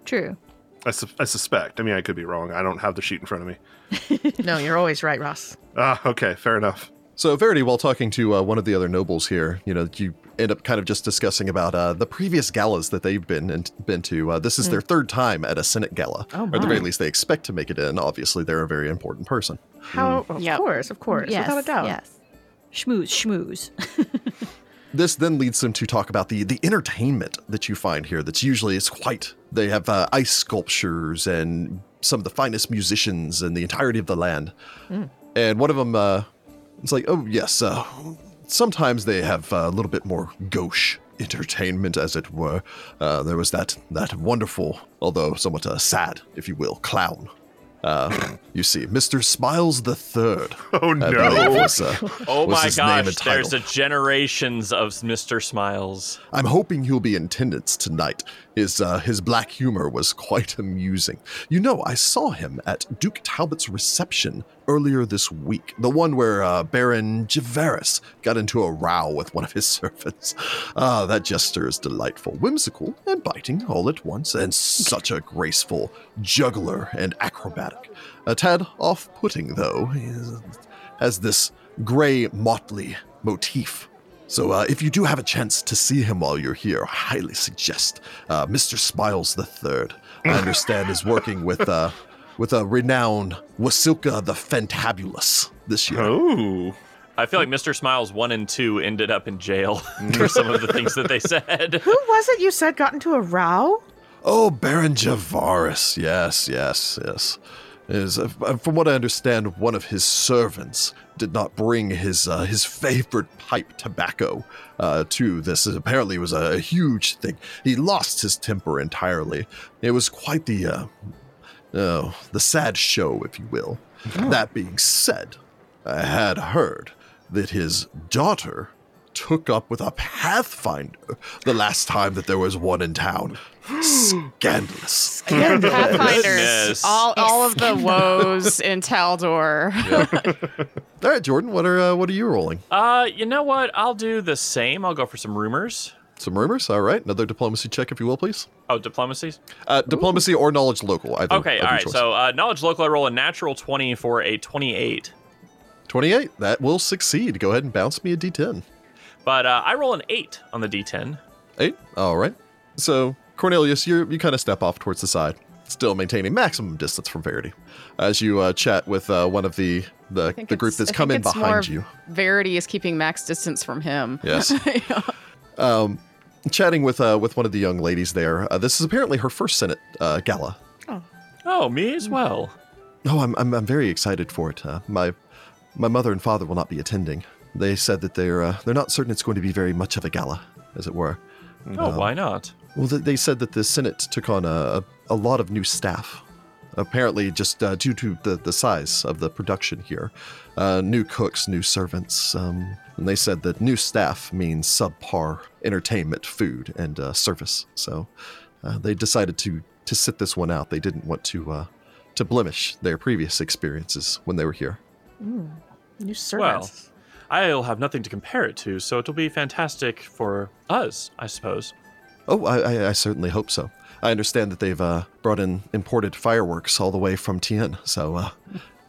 Speaker 6: True.
Speaker 5: I, su- I suspect. I mean, I could be wrong. I don't have the sheet in front of me. *laughs*
Speaker 4: No, you're always right, Ross.
Speaker 5: Ah, okay, fair enough.
Speaker 1: So Verity, while talking to uh, one of the other nobles here, you know, you end up kind of just discussing about uh, the previous galas that they've been and been to. Uh, this is their third time at a Senate gala,
Speaker 4: Oh,
Speaker 1: or at the very least, they expect to make it in. Obviously, they're a very important person.
Speaker 4: How? Of
Speaker 3: Yep.
Speaker 4: course, of course,
Speaker 6: yes.
Speaker 4: without a doubt.
Speaker 6: Yes. Schmooze, schmooze. *laughs*
Speaker 1: This then leads them to talk about the the entertainment that you find here. That's usually it's quite. They have uh, ice sculptures and some of the finest musicians in the entirety of the land. And one of them, uh, it's like, oh yes, uh, sometimes they have a little bit more gauche entertainment, as it were. Uh, there was that that wonderful, although somewhat uh, sad, if you will, clown. Uh, *laughs* you see, Mr. Smiles the Third.
Speaker 5: Oh no!
Speaker 1: was, uh, *laughs*
Speaker 2: Oh my
Speaker 1: his name and
Speaker 2: gosh, there's a generations of Mr. Smiles.
Speaker 1: I'm hoping he'll be in attendance tonight. His uh, his black humor was quite amusing. You know, I saw him at Duke Talbot's reception earlier this week, the one where uh, Baron Javeris got into a row with one of his *laughs* servants. Ah, that jester is delightful, whimsical, and biting all at once, and such a graceful juggler and acrobatic. A tad off-putting, though. He has this gray motley motif so uh, if you do have a chance to see him while you're here, I highly suggest uh, Mr. Smiles the Third. I *laughs* understand is working with uh, with a renowned Wasilka the Fantabulous this year.
Speaker 5: Oh,
Speaker 2: I feel like Mr. Smiles 1 and 2 ended up in jail *laughs* for some of the things that they *laughs* said.
Speaker 4: Who was it you said got into a row?
Speaker 1: Oh, Baron Javaris. Yes, yes, yes. Is uh, from what I understand, one of his servants did not bring his uh, his favorite pipe tobacco uh, to this. It apparently was a huge thing. He lost his temper entirely. It was quite the uh, oh, the sad show, if you will. That being said, I had heard that his daughter took up with a pathfinder the last time that there was one in town. Scandalous.
Speaker 3: Pathfinders, all all of the woes in Taldor. *laughs*
Speaker 1: All right, Jordan, what are uh, what are you rolling?
Speaker 2: Uh, you know what? I'll do the same. I'll go for some rumors.
Speaker 1: Some rumors. All right, another diplomacy check, if you will, please.
Speaker 2: Oh, diplomacies?
Speaker 1: Uh, diplomacy or knowledge local. Either,
Speaker 2: Okay,
Speaker 1: of
Speaker 2: all
Speaker 1: your
Speaker 2: right.
Speaker 1: choice.
Speaker 2: So, uh, knowledge local, I roll a natural 20 for a 28.
Speaker 1: twenty-eight. That will succeed. Go ahead and bounce me a d10.
Speaker 2: But uh, I roll an 8 on the d10.
Speaker 1: Eight. All right. So Cornelius, you you kind of step off towards the side, still maintaining maximum distance from Verity, as you uh, chat with uh, one of the the, the group that's
Speaker 3: I
Speaker 1: come in
Speaker 3: think it's more
Speaker 1: behind you.
Speaker 3: Verity is keeping max distance from him.
Speaker 1: Yes. *laughs* um, chatting with uh, with one of the young ladies there. Uh, this is apparently her first Senate uh, gala.
Speaker 2: Oh, me as well.
Speaker 1: Oh, I'm, I'm, I'm very excited for it. Uh, my my mother and father will not be attending. They said that they're uh, they're not certain it's going to be very much of a gala, as it were.
Speaker 2: Oh, why not?
Speaker 1: Well, they said that the Senate took on a, a lot of new staff. Apparently, just uh, due to the, the size of the production here. Uh, new cooks, new servants. Um, and they said that new staff means subpar entertainment, food, and uh, service. So uh, they decided to, to sit this one out. They didn't want to, uh, to blemish their previous experiences when they were here.
Speaker 4: New servants.
Speaker 2: I'll have nothing to compare it to, so it'll be fantastic for us, I suppose.
Speaker 1: Oh, I, I, I certainly hope so. I understand that they've uh, brought in imported fireworks all the way from Tian, so uh,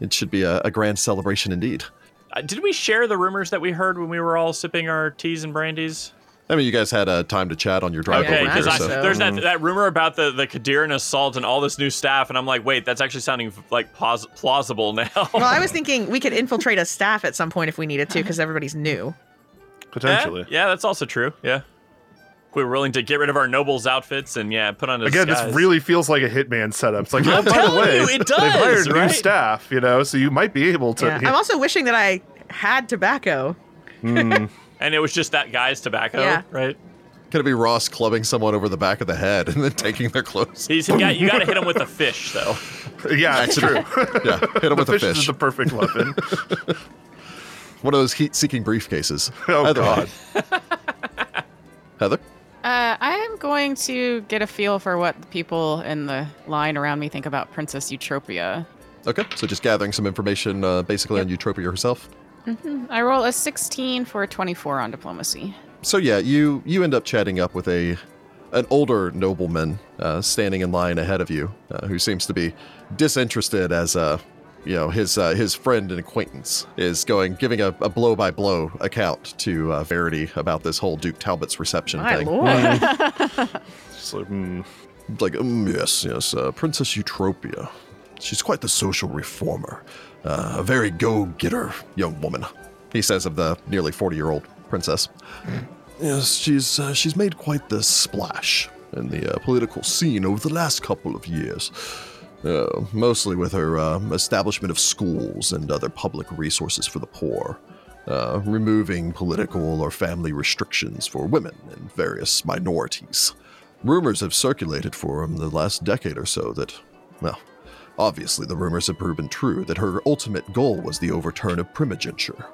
Speaker 1: it should be a, a grand celebration indeed.
Speaker 2: Uh, did we share the rumors that we heard when we were all sipping our teas and brandies?
Speaker 1: I mean, you guys had uh, time to chat on your drive
Speaker 2: Okay,
Speaker 1: over here,
Speaker 2: because
Speaker 1: so
Speaker 2: there's that, that rumor about the, the Qadiran assault and all this new staff, and I'm like, wait, that's actually sounding like pos- plausible now.
Speaker 4: Well, I was *laughs* thinking we could infiltrate a staff at some point if we needed to, because everybody's new.
Speaker 5: potentially.
Speaker 2: Yeah, yeah, that's also true. Yeah. If we were willing to get rid of our nobles' outfits and yeah, put on a
Speaker 5: Again,
Speaker 2: disguise.
Speaker 5: this really feels like a hitman setup. It's like, oh, by the way,
Speaker 2: you, it
Speaker 5: they've hired
Speaker 2: does,
Speaker 5: new staff, you know, so you might be able to.
Speaker 4: Yeah. I'm also wishing that I had tobacco. *laughs*
Speaker 2: and it was just that guy's tobacco,
Speaker 4: Yeah.
Speaker 2: right?
Speaker 1: Gonna be Ross clubbing someone over the back of the head and then taking their clothes.
Speaker 2: He's got you got to hit him with a fish though. *laughs*
Speaker 5: Yeah, it's true. *laughs*
Speaker 1: Yeah, hit him with a
Speaker 5: fish,
Speaker 1: fish.
Speaker 5: is the perfect weapon. *laughs*
Speaker 1: One of those heat-seeking briefcases.
Speaker 5: Oh,
Speaker 1: Either
Speaker 5: God.
Speaker 1: Heather.
Speaker 3: Uh, I am going to get a feel for what the people in the line around me think about Princess Eutropia.
Speaker 1: Okay, so just gathering some information, uh, basically on Eutropia herself.
Speaker 3: I roll a 16 for a 24 on diplomacy.
Speaker 1: So yeah, you you end up chatting up with a an older nobleman uh, standing in line ahead of you, uh, who seems to be disinterested as uh, you know his uh, his friend and acquaintance is going giving a, a blow by blow account to uh, Verity about this whole Duke Talbot's reception
Speaker 4: My
Speaker 1: thing.
Speaker 4: lord. *laughs*
Speaker 5: Just like, hmm.
Speaker 1: like, um, yes, yes, uh, Princess Eutropia. She's quite the social reformer, uh, a very go-getter young woman. He says of the nearly forty-year-old princess. Yes, she's uh, she's made quite the splash in the uh, political scene over the last couple of years. Uh, mostly with her uh, establishment of schools and other public resources for the poor, uh, removing political or family restrictions for women and various minorities. Rumors have circulated for um, the last decade or so that, well, obviously the rumors have proven true that her ultimate goal was the overturn of primogeniture.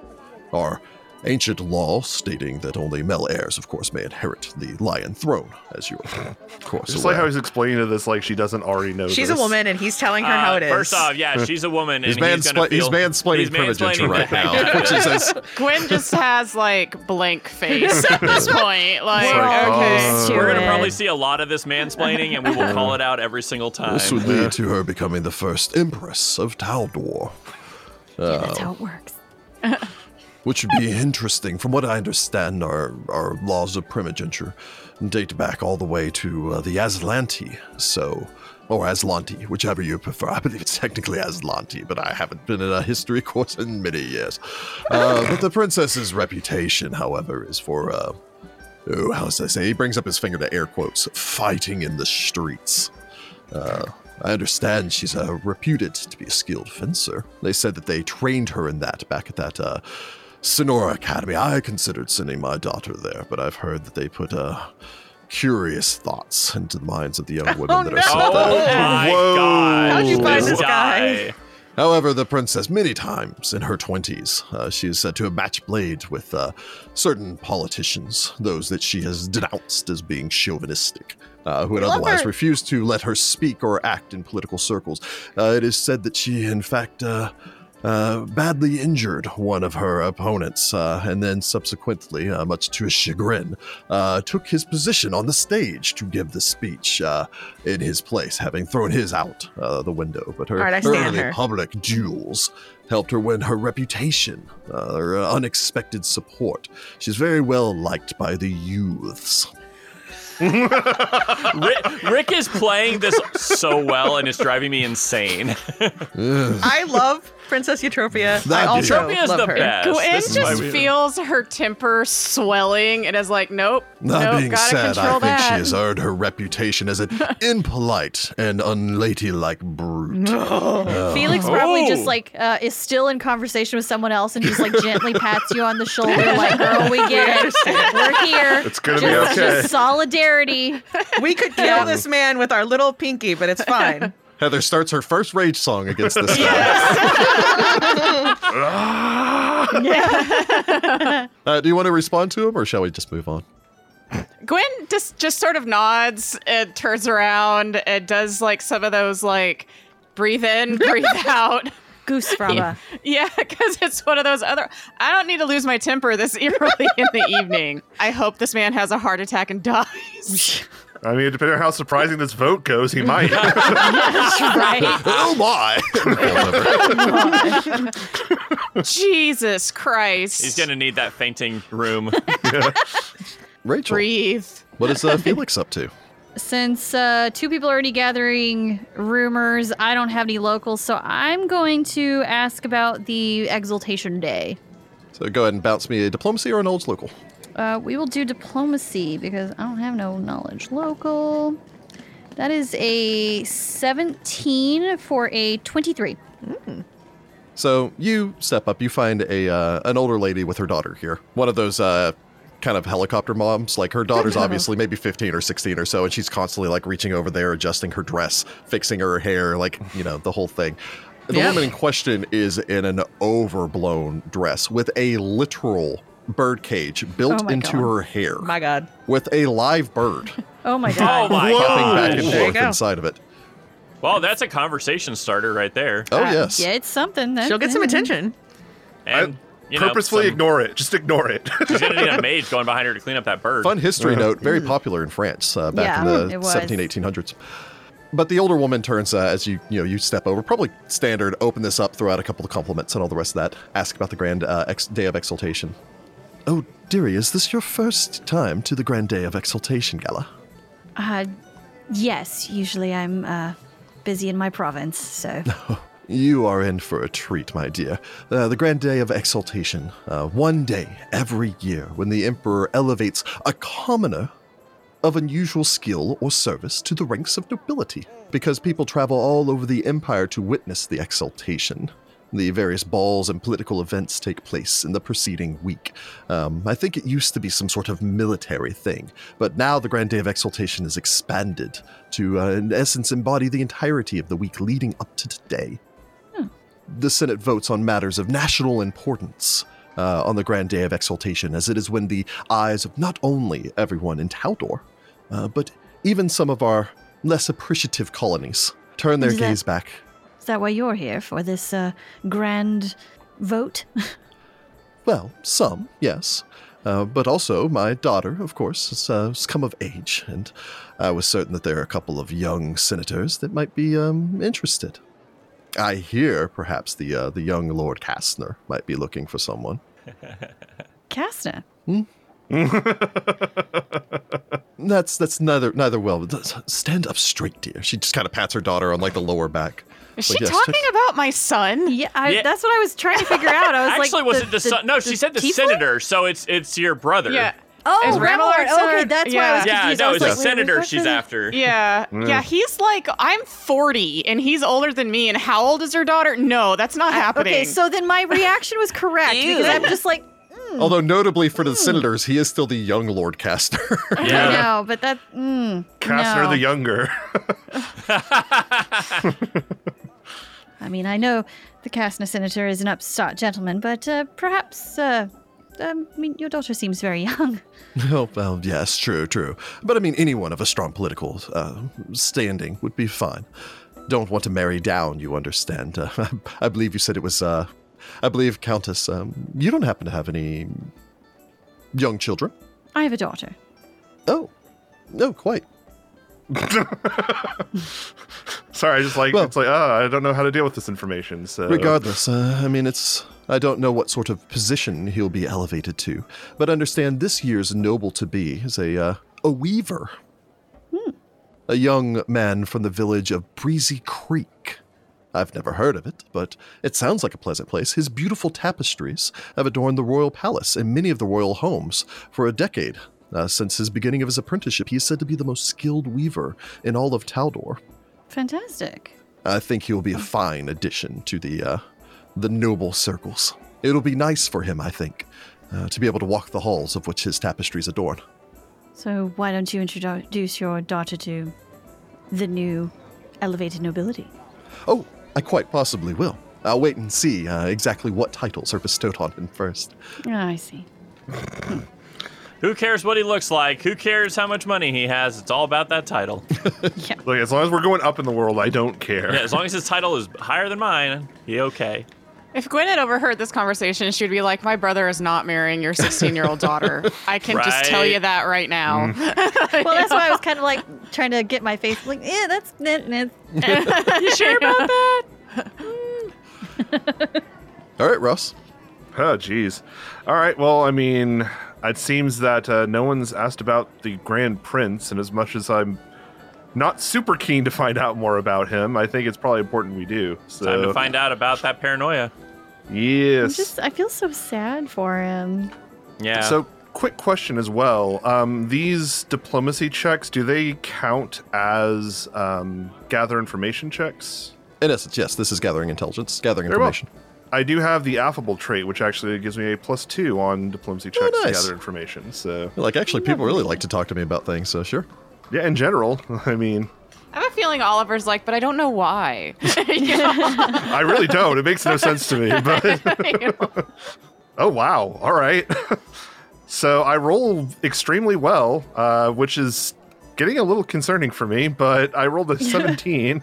Speaker 1: Our ancient law stating that only male heirs, of course, may inherit the lion throne, as you are, of course,
Speaker 5: Just like how he's explaining to this like she doesn't already know
Speaker 4: She's a woman, and he's telling her how
Speaker 2: Uh,
Speaker 4: it is.
Speaker 2: First off, yeah, she's a woman, and
Speaker 1: He's,
Speaker 2: he's, gonna
Speaker 1: manspla- he's
Speaker 2: feel,
Speaker 1: mansplaining
Speaker 2: he's
Speaker 1: primogeniture
Speaker 2: mansplaining
Speaker 1: right now,
Speaker 2: heck *laughs*
Speaker 1: which
Speaker 2: of
Speaker 1: is as
Speaker 3: Gwen just has like blank face *laughs* at this point. Like,
Speaker 6: We're all
Speaker 3: okay.
Speaker 6: used to
Speaker 2: We're gonna probably see a lot of this mansplaining, and we will call it out every single time.
Speaker 1: this would lead to her becoming the first empress of Taldor.
Speaker 6: Yeah, that's how it works. *laughs*
Speaker 1: which would be interesting. From what I understand, our, our laws of primogeniture date back all the way to uh, the Azlanti, so or Azlanti, whichever you prefer. I believe it's technically Azlanti, but I haven't been in a history *laughs* course in many years. Uh, but the princess's reputation, however, is for uh, oh, how does I say? He brings up his finger to air quotes, fighting in the streets. Uh, I understand she's uh, reputed to be a skilled fencer. They said that they trained her in that back at that uh, Sonora Academy. I considered sending my daughter there, but I've heard that they put uh, curious thoughts into the minds of the young women that are sent there.
Speaker 2: Oh
Speaker 1: there.
Speaker 2: my
Speaker 5: Whoa.
Speaker 2: god!
Speaker 5: How'd you
Speaker 4: find this guy?
Speaker 1: However, the princess, many times in her 20s, uh, she is said to have matched blades with uh, certain politicians, those that she has denounced as being chauvinistic, uh, who had
Speaker 4: love
Speaker 1: otherwise
Speaker 4: her.
Speaker 1: refused to let her speak or act in political circles. Uh, it is said that she, in fact, uh, badly injured one of her opponents, uh, and then subsequently, uh, much to his chagrin, uh, took his position on the stage to give the speech uh, in his place, having thrown his out uh, the window. But her
Speaker 4: All right, I stand
Speaker 1: early
Speaker 4: her.
Speaker 1: public duels helped her win her reputation, uh, her unexpected support. She's very well liked by the youths. *laughs*
Speaker 2: Rick, Rick is playing this so well, and it's driving me insane. *laughs*
Speaker 4: I love Princess Eutropia. I
Speaker 1: That
Speaker 4: also
Speaker 2: Eutropia is
Speaker 4: love
Speaker 2: the
Speaker 4: her.
Speaker 2: best.
Speaker 3: Gwen
Speaker 2: This
Speaker 3: just feels her temper swelling and is like, nope,
Speaker 1: That
Speaker 3: nope,
Speaker 1: being
Speaker 3: gotta
Speaker 1: said,
Speaker 3: control
Speaker 1: I think
Speaker 3: that.
Speaker 1: she has earned her reputation as an *laughs* impolite and unladylike brute.
Speaker 6: Felix probably
Speaker 2: Oh.
Speaker 6: just like uh, is still in conversation with someone else and just like *laughs* gently pats you on the shoulder, like, "Girl, we get it. *laughs* We're here.
Speaker 5: It's gonna
Speaker 6: just,
Speaker 5: be okay.
Speaker 6: Just solidarity."
Speaker 4: We could kill this man with our little pinky, but it's fine.
Speaker 1: Heather starts her first rage song against this *laughs* guy. *laughs* Uh, do you want to respond to him, or shall we just move on?
Speaker 3: Gwen just just sort of nods and turns around and does like some of those like breathe in, breathe *laughs* out.
Speaker 6: Goose fraba.
Speaker 3: Yeah, because it's one of those other. I don't need to lose my temper this early in the evening. I hope this man has a heart attack and dies.
Speaker 5: I mean, depending on how surprising this vote goes, he might. *laughs*
Speaker 6: right.
Speaker 1: Oh my! *laughs*
Speaker 3: Jesus Christ!
Speaker 2: He's gonna need that fainting room. *laughs*
Speaker 1: Rachel,
Speaker 3: breathe.
Speaker 1: what is uh, Felix up to?
Speaker 6: Since uh, two people are already gathering rumors, I don't have any locals, so I'm going to ask about the Exaltation Day.
Speaker 1: So go ahead and bounce me a diplomacy or an old local.
Speaker 6: Uh, we will do diplomacy because I don't have no knowledge local. That is a 17 for a 23.
Speaker 1: So you step up. You find a uh, an older lady with her daughter here. One of those uh, kind of helicopter moms. Like her daughter's *laughs* obviously maybe 15 or 16 or so, and she's constantly like reaching over there, adjusting her dress, fixing her hair, like, you know, the whole thing. The
Speaker 4: Yeah.
Speaker 1: woman in question is in an overblown dress with a literal bird cage built
Speaker 6: Oh
Speaker 1: into
Speaker 6: God.
Speaker 1: her hair
Speaker 4: My God.
Speaker 1: with a live bird *laughs*
Speaker 6: Oh my God. *laughs*
Speaker 2: Oh
Speaker 6: god.
Speaker 2: my
Speaker 1: hopping back
Speaker 2: god!
Speaker 1: and
Speaker 4: There you
Speaker 1: forth
Speaker 4: go.
Speaker 1: inside of it.
Speaker 2: Well, that's a conversation starter right there.
Speaker 1: Oh,
Speaker 6: Uh,
Speaker 1: yes.
Speaker 6: Yeah, it's something. That,
Speaker 4: She'll get some attention.
Speaker 2: And you know,
Speaker 5: Purposefully
Speaker 2: some-
Speaker 5: ignore it. Just ignore it. *laughs*
Speaker 2: She's gonna need a maid going behind her to clean up that bird.
Speaker 1: Fun history note, very popular in France uh, back
Speaker 6: Yeah,
Speaker 1: in the
Speaker 6: it
Speaker 1: 17, 1800s. But the older woman turns uh, as you you know you step over, probably standard, open this up, throw out a couple of compliments and all the rest of that. Ask about the grand uh, ex- day of exaltation. Oh, dearie, is this your first time to the grand day of exaltation gala?
Speaker 6: Uh, yes, usually I'm uh, busy in my province, so. *laughs*
Speaker 1: You are in for a treat, my dear. Uh, the Grand Day of Exaltation. Uh, one day every year when the Emperor elevates a commoner of unusual skill or service to the ranks of nobility. Because people travel all over the Empire to witness the exaltation. The various balls and political events take place in the preceding week. Um, I think it used to be some sort of military thing, but now the Grand Day of Exaltation is expanded to, uh, in essence, embody the entirety of the week leading up to today the Senate votes on matters of national importance uh, on the Grand Day of Exaltation, as it is when the eyes of not only everyone in Taldor, uh, but even some of our less appreciative colonies turn their
Speaker 6: that-
Speaker 1: gaze back.
Speaker 6: Is that why you're here for this uh, grand vote? *laughs*
Speaker 1: Well, some, yes. Uh, but also, my daughter, of course, has, uh, has come of age, and I was certain that there are a couple of young senators that might be um, interested. I hear perhaps the uh, the young Lord Kastner might be looking for someone.
Speaker 6: Kastner. *laughs*
Speaker 1: That's that's neither neither well. Stand up straight, dear. She just kind of pats her daughter on like the lower back.
Speaker 3: Is she
Speaker 1: Like, yes,
Speaker 3: talking
Speaker 1: just-
Speaker 3: about my son?
Speaker 6: Yeah, I,
Speaker 2: Yeah.
Speaker 6: that's what I was trying to figure out. I was *laughs*
Speaker 2: Actually,
Speaker 6: like,
Speaker 2: was it the, son? No, she said the
Speaker 6: tiefling?
Speaker 2: senator. So it's it's your brother.
Speaker 3: Yeah.
Speaker 6: Oh,
Speaker 3: Is
Speaker 6: Remlord.
Speaker 3: Remlord
Speaker 6: Okay,
Speaker 3: son?
Speaker 6: that's why I was
Speaker 3: Yeah.
Speaker 2: Yeah, no,
Speaker 6: I was
Speaker 2: it's
Speaker 6: like,
Speaker 2: a senator she's
Speaker 6: one
Speaker 2: after.
Speaker 3: Yeah. Yeah, he's like I'm 40 and he's older than me and how old is her daughter? No, that's not happening.
Speaker 6: Okay, so then my reaction was correct because I'm just like,
Speaker 1: Although notably for
Speaker 6: Hmm.
Speaker 1: the senators, he is still the young Lord Kastner. *laughs*
Speaker 6: I
Speaker 2: Yeah.
Speaker 6: know, but that, mm,
Speaker 5: Kastner
Speaker 6: no.
Speaker 5: the Younger. *laughs*
Speaker 6: I mean, I know the Kastner senator is an upstart gentleman, but uh, perhaps, uh, um, I mean, your daughter seems very young. *laughs*
Speaker 1: oh, well, yes, true, true. But I mean, anyone of a strong political uh, standing would be fine. Don't want to marry down, you understand. Uh, I believe you said it was. Uh, I believe Countess. Um, you don't happen to have any young children?
Speaker 6: I have a daughter.
Speaker 1: Oh, no, quite. *laughs*
Speaker 5: Sorry, I just like
Speaker 1: Well-
Speaker 5: it's like ah, I don't know how to deal with this information. So
Speaker 1: Regardless, uh, I mean, it's. I don't know what sort of position he'll be elevated to, but understand this year's noble to be is a uh, a weaver, a young man from the village of Breezy Creek. I've never heard of it, but it sounds like a pleasant place. His beautiful tapestries have adorned the royal palace and many of the royal homes for a decade. Uh, since his beginning of his apprenticeship, he is said to be the most skilled weaver in all of Taldor.
Speaker 6: Fantastic.
Speaker 1: I think he'll be a fine addition to the uh, the noble circles. It'll be nice for him, I think, uh, to be able to walk the halls of which his tapestries adorn.
Speaker 6: So why don't you introduce your daughter to the new elevated nobility?
Speaker 1: Oh, I quite possibly will. I'll wait and see uh, exactly what titles are bestowed on him first.
Speaker 6: Ah, I see. *laughs*
Speaker 2: Who cares what he looks like? Who cares how much money he has? It's all about that title. *laughs* yeah.
Speaker 5: Look, as long as we're going up in the world, I don't care.
Speaker 2: yeah, as long as his title is higher than mine, he okay.
Speaker 3: If Gwen had overheard this conversation, she'd be like, "My brother is not marrying your 16-year-old *laughs* daughter. I can just tell you that right now." *laughs*
Speaker 6: Well, that's why I was kind of like trying to get my face like, yeah, that's nah, nah. *laughs*
Speaker 3: you sure about that?
Speaker 1: All right, Ross.
Speaker 5: Oh, jeez. All right. Well, I mean, it seems that uh, no one's asked about the Grand Prince, and as much as I'm not super keen to find out more about him, I think it's probably important we do. So,
Speaker 2: Time to find out about that paranoia.
Speaker 6: I'm
Speaker 5: Yes.
Speaker 6: just, I feel so sad for him.
Speaker 2: Yeah.
Speaker 5: So, quick question as well. Um, these diplomacy checks, do they count as um, gather information checks?
Speaker 1: In essence, yes, this is gathering intelligence, gathering
Speaker 5: Very well.
Speaker 1: information.
Speaker 5: I do have the affable trait, which actually gives me a plus two on diplomacy checks
Speaker 1: Oh, nice.
Speaker 5: to gather information. So,
Speaker 1: Like, actually, people really like to talk to me about things, so sure.
Speaker 5: Yeah, in general, *laughs* I mean,
Speaker 3: I have a feeling Oliver's like, but I don't know why. *laughs* You know? *laughs*
Speaker 5: I really don't. It makes no sense to me. But oh wow, all right. so I roll extremely well, uh, which is getting a little concerning for me. But I rolled a 17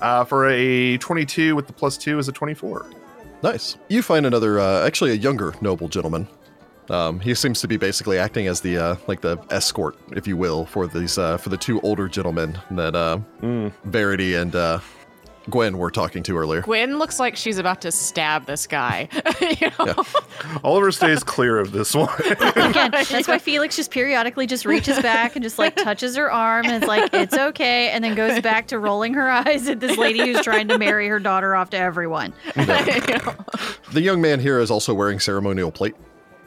Speaker 5: uh, for a 22 with the plus two is a 24.
Speaker 1: Nice. You find another, uh, actually a younger noble gentleman. Um, he seems to be basically acting as the uh, like the escort, if you will, for these uh, for the two older gentlemen that uh, Verity and uh, Gwen were talking to earlier.
Speaker 3: Gwen looks like she's about to stab this guy. *laughs* you know? *laughs*
Speaker 5: Oliver stays clear of this one.
Speaker 6: Again, *laughs* that's why Felix just periodically just reaches back and just like touches her arm and it's like, it's okay. And then goes back to rolling her eyes at this lady who's trying to marry her daughter off to everyone.
Speaker 3: You know?
Speaker 1: The young man here is also wearing ceremonial plate,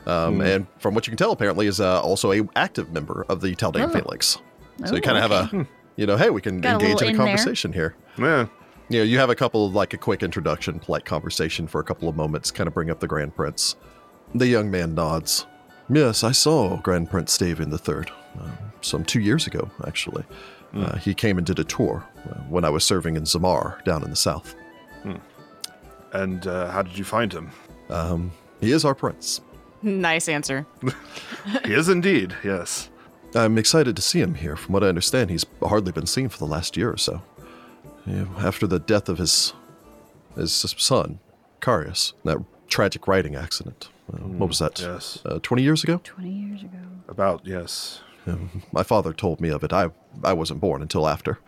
Speaker 1: um, and from what you can tell, apparently is uh, also a active member of the Taldane
Speaker 6: Oh.
Speaker 1: Phalanx. So
Speaker 6: Oh,
Speaker 1: you kind of have a, *laughs* you know, hey, we can
Speaker 6: Got
Speaker 1: engage
Speaker 6: little
Speaker 1: in a
Speaker 6: in there.
Speaker 1: conversation here.
Speaker 5: yeah.
Speaker 1: You know, you have a couple of like a quick introduction, polite conversation for a couple of moments, kind of bring up the Grand Prince. The young man nods. Yes, I saw Grand Prince Stavian III uh, some two years ago, actually. Uh, he came and did a tour uh, when I was serving in Zimar down in the south.
Speaker 5: And uh, how did you find him?
Speaker 1: Um, he is our prince. *laughs*
Speaker 3: nice answer. *laughs*
Speaker 5: He is indeed, yes.
Speaker 1: I'm excited to see him here. From what I understand, he's hardly been seen for the last year or so. Yeah, after the death of his his son, Carius, that tragic riding accident. Uh, what was that?
Speaker 5: yes.
Speaker 1: Uh, 20 years ago?
Speaker 6: 20 years ago.
Speaker 5: About, yes.
Speaker 1: My father told me of it. I, I wasn't born until after.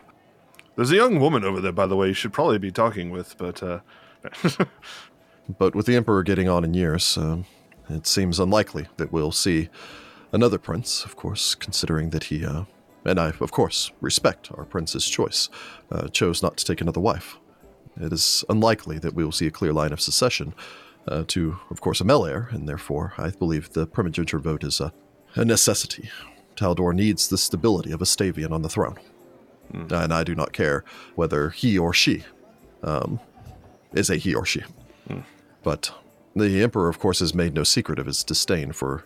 Speaker 5: There's a young woman over there, by the way, you should probably be talking with, but uh, *laughs*
Speaker 1: But with the Emperor getting on in years, um, it seems unlikely that we'll see another prince, of course, considering that he, uh, and I, of course, respect our prince's choice, uh, chose not to take another wife. It is unlikely that we will see a clear line of succession uh, to, of course, a male heir, and therefore I believe the primogeniture vote is a, a necessity. Taldor needs the stability of a Stavian on the throne. And I do not care whether he or she um, is a he or she. But the Emperor, of course, has made no secret of his disdain for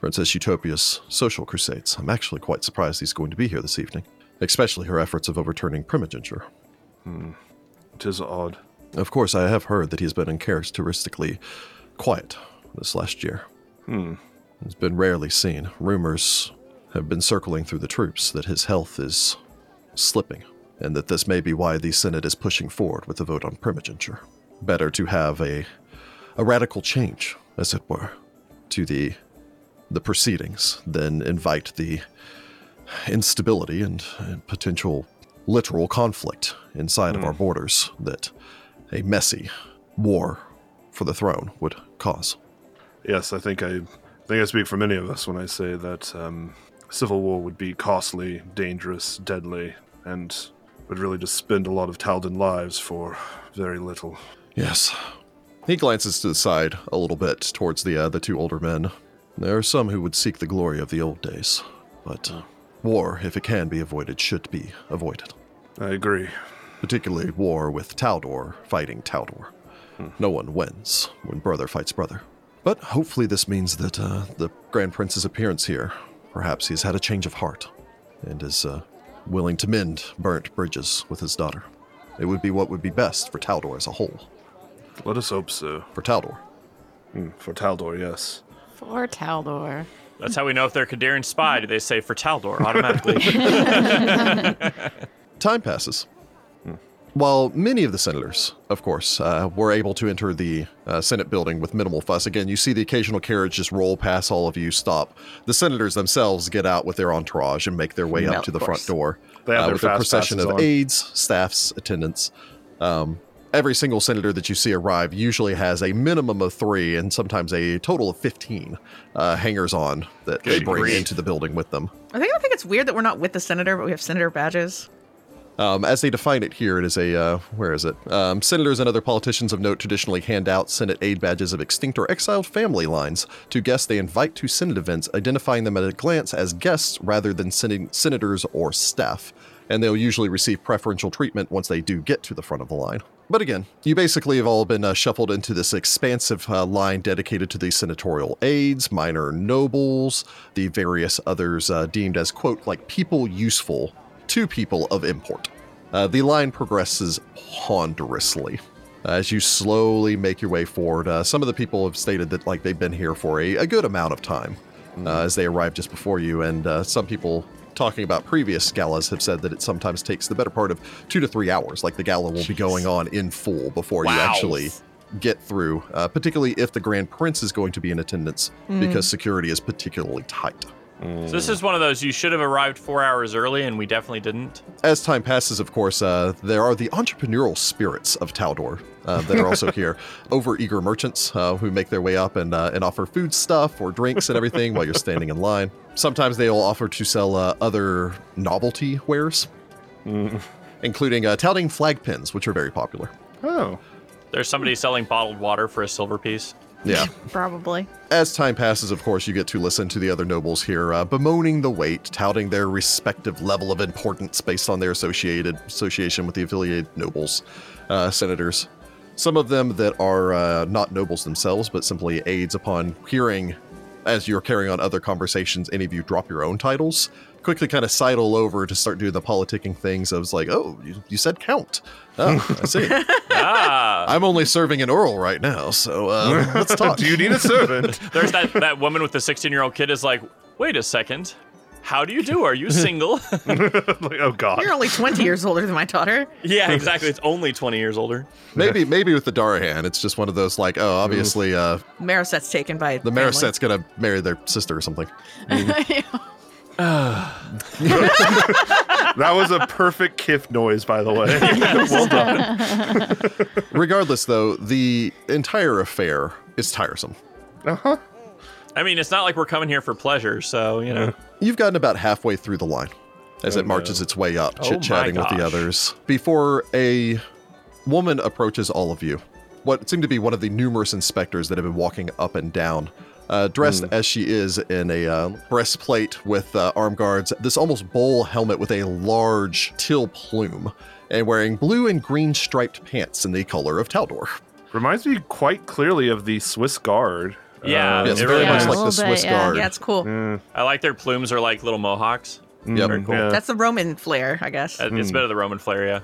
Speaker 1: Princess Eutropia's social crusades. I'm actually quite surprised he's going to be here this evening, especially her efforts of overturning primogeniture.
Speaker 5: it is odd.
Speaker 1: Of course, I have heard that he's been uncharacteristically quiet this last year.
Speaker 5: Hmm.
Speaker 1: He's been rarely seen. Rumors have been circling through the troops that his health is slipping, and that this may be why the Senate is pushing forward with the vote on primogeniture. Better to have a a radical change, as it were, to the the proceedings than invite the instability and, and potential literal conflict inside of our borders that a messy war for the throne would cause.
Speaker 5: Yes, I think I, I think I speak for many of us when I say that um, civil war would be costly, dangerous, deadly, and would really just spend a lot of Taldan lives for very little.
Speaker 1: Yes. He glances to the side a little bit towards the uh, the two older men. There are some who would seek the glory of the old days, but war, if it can be avoided, should be avoided.
Speaker 5: I agree.
Speaker 1: Particularly war with Taldor fighting Taldor. No one wins when brother fights brother. But hopefully, this means that uh, the Grand Prince's appearance here, perhaps he's had a change of heart and is uh, willing to mend burnt bridges with his daughter. It would be what would be best for Taldor as a whole.
Speaker 5: Let us hope so.
Speaker 1: For Taldor.
Speaker 5: Hmm, For Taldor, yes.
Speaker 3: For Taldor.
Speaker 2: That's how we know if they're Qadiran spy. Do they say for Taldor automatically? *laughs*
Speaker 1: Time passes. While many of the senators, of course, uh, were able to enter the uh, Senate building with minimal fuss, again, you see the occasional carriage just roll past all of you, stop. The senators themselves get out with their entourage and make their way
Speaker 4: Well,
Speaker 1: up to the
Speaker 4: of
Speaker 1: front door
Speaker 5: They have
Speaker 1: uh,
Speaker 5: their
Speaker 1: with a
Speaker 5: fast
Speaker 1: procession of
Speaker 5: on.
Speaker 1: aides, staffs, attendants. Um, every single senator that you see arrive usually has a minimum of three and sometimes a total of 15 uh, hangers on that they bring
Speaker 2: grief.
Speaker 1: into the building with them.
Speaker 4: I think I think it's weird that we're not with the senator, but we have senator badges.
Speaker 1: Um, as they define it here, it is a uh, where is it? Um, senators and other politicians of note traditionally hand out Senate aid badges of extinct or exiled family lines to guests they invite to Senate events, identifying them at a glance as guests rather than sen- senators or staff. And they'll usually receive preferential treatment once they do get to the front of the line. But again, you basically have all been uh, shuffled into this expansive uh, line dedicated to the senatorial aides, minor nobles, the various others uh, deemed as, quote, like people useful to people of import. Uh, the line progresses ponderously. As you slowly make your way forward, uh, some of the people have stated that like they've been here for a, a good amount of time uh, as they arrived just before you, and uh, some people talking about previous galas have said that it sometimes takes the better part of two to three hours. Like the gala will be going on in full before you actually get through, uh, particularly if the Grand Prince is going to be in attendance because security is particularly tight.
Speaker 2: So this is one of those you should have arrived four hours early, and we definitely didn't.
Speaker 1: As time passes, of course, uh, there are the entrepreneurial spirits of Taldor uh, that are also *laughs* here. Overeager merchants uh, who make their way up and, uh, and offer food stuff or drinks and everything while you're standing in line. Sometimes they will offer to sell uh, other novelty wares, including uh, touting flag pins, which are very popular.
Speaker 5: Oh.
Speaker 2: There's somebody selling bottled water for a silver piece.
Speaker 1: Yeah. *laughs*
Speaker 6: Probably.
Speaker 1: As time passes, of course, you get to listen to the other nobles here uh, bemoaning the wait, touting their respective level of importance based on their associated association with the affiliated nobles, uh, senators. Some of them that are uh, not nobles themselves, but simply aides upon hearing, as you're carrying on other conversations, any of you drop your own titles, quickly kind of sidle over to start doing the politicking things. I was like, oh, you, you said count. Oh, I see. *laughs*
Speaker 2: Ah,
Speaker 1: I'm only serving an Earl right now, so uh, let's *laughs* talk.
Speaker 5: Do you need a servant? *laughs*
Speaker 2: there's that that woman with the 16 year old kid is like, wait a second, how do you do? Are you single?
Speaker 5: like, oh God.
Speaker 4: You're only 20 years older than my daughter.
Speaker 2: yeah, exactly. It's only 20 years older.
Speaker 1: Maybe maybe with the Darahan, it's just one of those like, oh, obviously, uh,
Speaker 4: Marisette's taken by
Speaker 1: the
Speaker 4: family.
Speaker 1: Marisette's gonna marry their sister or something. *sighs*
Speaker 5: That was a perfect kiff noise, by the way. *laughs* *laughs* well done. *laughs*
Speaker 1: Regardless, though, the entire affair is tiresome.
Speaker 5: Uh huh.
Speaker 2: I mean, it's not like we're coming here for pleasure, so you know.
Speaker 1: You've gotten about halfway through the line as
Speaker 5: Oh,
Speaker 1: it marches its way up,
Speaker 2: Oh
Speaker 1: chit chatting with the others, before a woman approaches all of you. What seemed to be one of the numerous inspectors that have been walking up and down, uh, dressed as she is in a uh, breastplate with uh, arm guards, this almost bowl helmet with a large teal plume, and wearing blue and green striped pants in the color of Taldor.
Speaker 5: Reminds me quite clearly of the Swiss Guard.
Speaker 2: Yeah,
Speaker 5: Uh,
Speaker 1: Yes,
Speaker 2: it
Speaker 1: very
Speaker 2: really
Speaker 1: much like the Swiss
Speaker 6: bit, yeah.
Speaker 1: Guard.
Speaker 4: Yeah, it's cool.
Speaker 5: mm,
Speaker 2: I like their plumes are like little mohawks.
Speaker 1: Yep.
Speaker 5: mm,
Speaker 2: cool.
Speaker 5: yeah.
Speaker 4: That's the Roman flair, I guess.
Speaker 2: It's a bit of the Roman flair, yeah.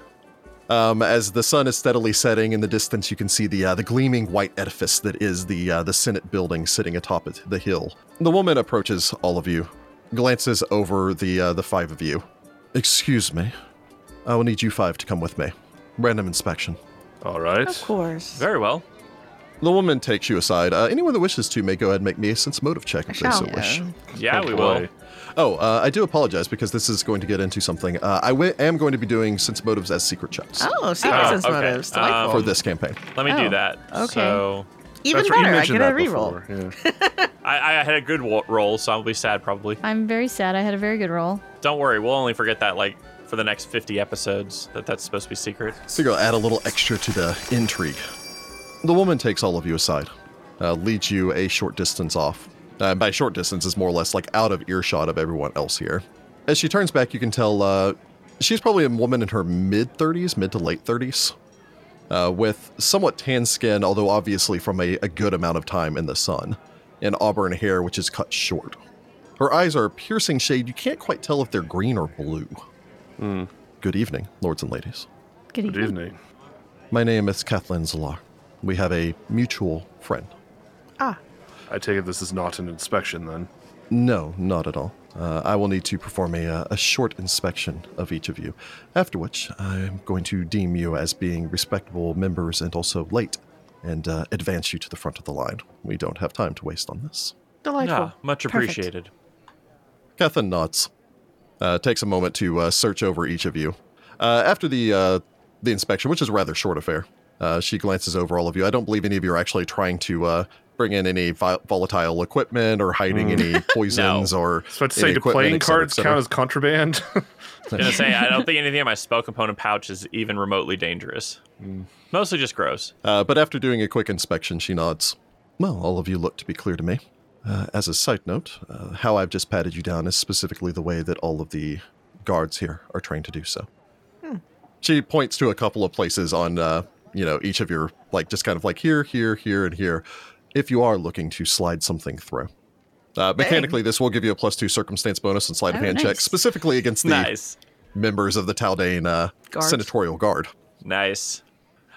Speaker 1: Um, as the sun is steadily setting in the distance, you can see the uh, the gleaming white edifice that is the uh, the Senate building sitting atop it, the hill. The woman approaches all of you, glances over the uh, the five of you. Excuse me, I will need you five to come with me. Random inspection.
Speaker 5: All right.
Speaker 4: Of course.
Speaker 2: Very well.
Speaker 1: The woman takes you aside. Uh, anyone that wishes to may go ahead and make me a sense motive check if they
Speaker 4: shall.
Speaker 1: so wish.
Speaker 2: Yeah,
Speaker 5: Oh,
Speaker 2: we will.
Speaker 1: Oh, uh, I do apologize because this is going to get into something. Uh, I am going to be doing sense motives as secret checks
Speaker 4: Oh, secret
Speaker 2: Oh,
Speaker 4: sense
Speaker 2: okay.
Speaker 4: motives.
Speaker 2: Um,
Speaker 4: Delightful.
Speaker 1: for this campaign.
Speaker 2: Let me
Speaker 6: Oh,
Speaker 2: do that.
Speaker 6: okay.
Speaker 2: So
Speaker 4: Even
Speaker 5: That's right, you
Speaker 4: better, I
Speaker 5: mentioned
Speaker 4: get a
Speaker 5: that
Speaker 4: reroll.
Speaker 5: before, *laughs* Yeah.
Speaker 2: I, I had a good wo- roll, so I'll be sad probably.
Speaker 6: I'm very sad. I had a very good roll.
Speaker 2: Don't worry, we'll only forget that like for the next 50 episodes that that's supposed to be secret.
Speaker 1: Figure I'll add a little extra to the intrigue. The woman takes all of you aside, uh, leads you a short distance off. Uh, by short distance is more or less like out of earshot of everyone else here. As she turns back, you can tell uh, she's probably a woman in her mid 30s, mid to late 30s, uh, with somewhat tan skin, although obviously from a, a good amount of time in the sun, and auburn hair, which is cut short. Her eyes are a piercing shade. You can't quite tell if they're green or blue. Good evening, lords and ladies.
Speaker 6: Good
Speaker 5: Good
Speaker 6: evening.
Speaker 5: evening.
Speaker 1: My name is Kathleen Zalar. We have a mutual friend.
Speaker 4: Ah,
Speaker 5: I take it this is not an inspection then.
Speaker 1: No, not at all. Uh, I will need to perform a, uh, a short inspection of each of you, after which I'm going to deem you as being respectable members and also late, and uh, advance you to the front of the line. We don't have time to waste on this.
Speaker 4: delightful.
Speaker 2: Yeah, much appreciated.
Speaker 1: Kathleen nods, uh, takes a moment to uh, search over each of you. Uh, after the uh, the inspection, which is a rather short affair, uh, she glances over all of you. I don't believe any of you are actually trying to uh, bring in any vi- volatile equipment or hiding any *laughs* poisons or.
Speaker 5: So I'd say, do playing
Speaker 1: et cetera,
Speaker 5: cards count as contraband? *laughs*
Speaker 2: I was gonna say I don't think anything in my spell component pouch is even remotely dangerous. Mostly just gross.
Speaker 1: Uh, but after doing a quick inspection, she nods. Well, all of you look to be clear to me. Uh, as a side note, uh, how I've just patted you down is specifically the way that all of the guards here are trained to do so. She points to a couple of places on, uh, you know, each of your, like, just kind of like here, here, here, and here, if you are looking to slide something through. Uh, mechanically, this will give you a plus two circumstance bonus and sleight of
Speaker 6: Oh,
Speaker 1: hand check, specifically against the
Speaker 2: Nice.
Speaker 1: members of the Taldane uh,
Speaker 4: Guards.
Speaker 1: senatorial guard.
Speaker 2: Nice.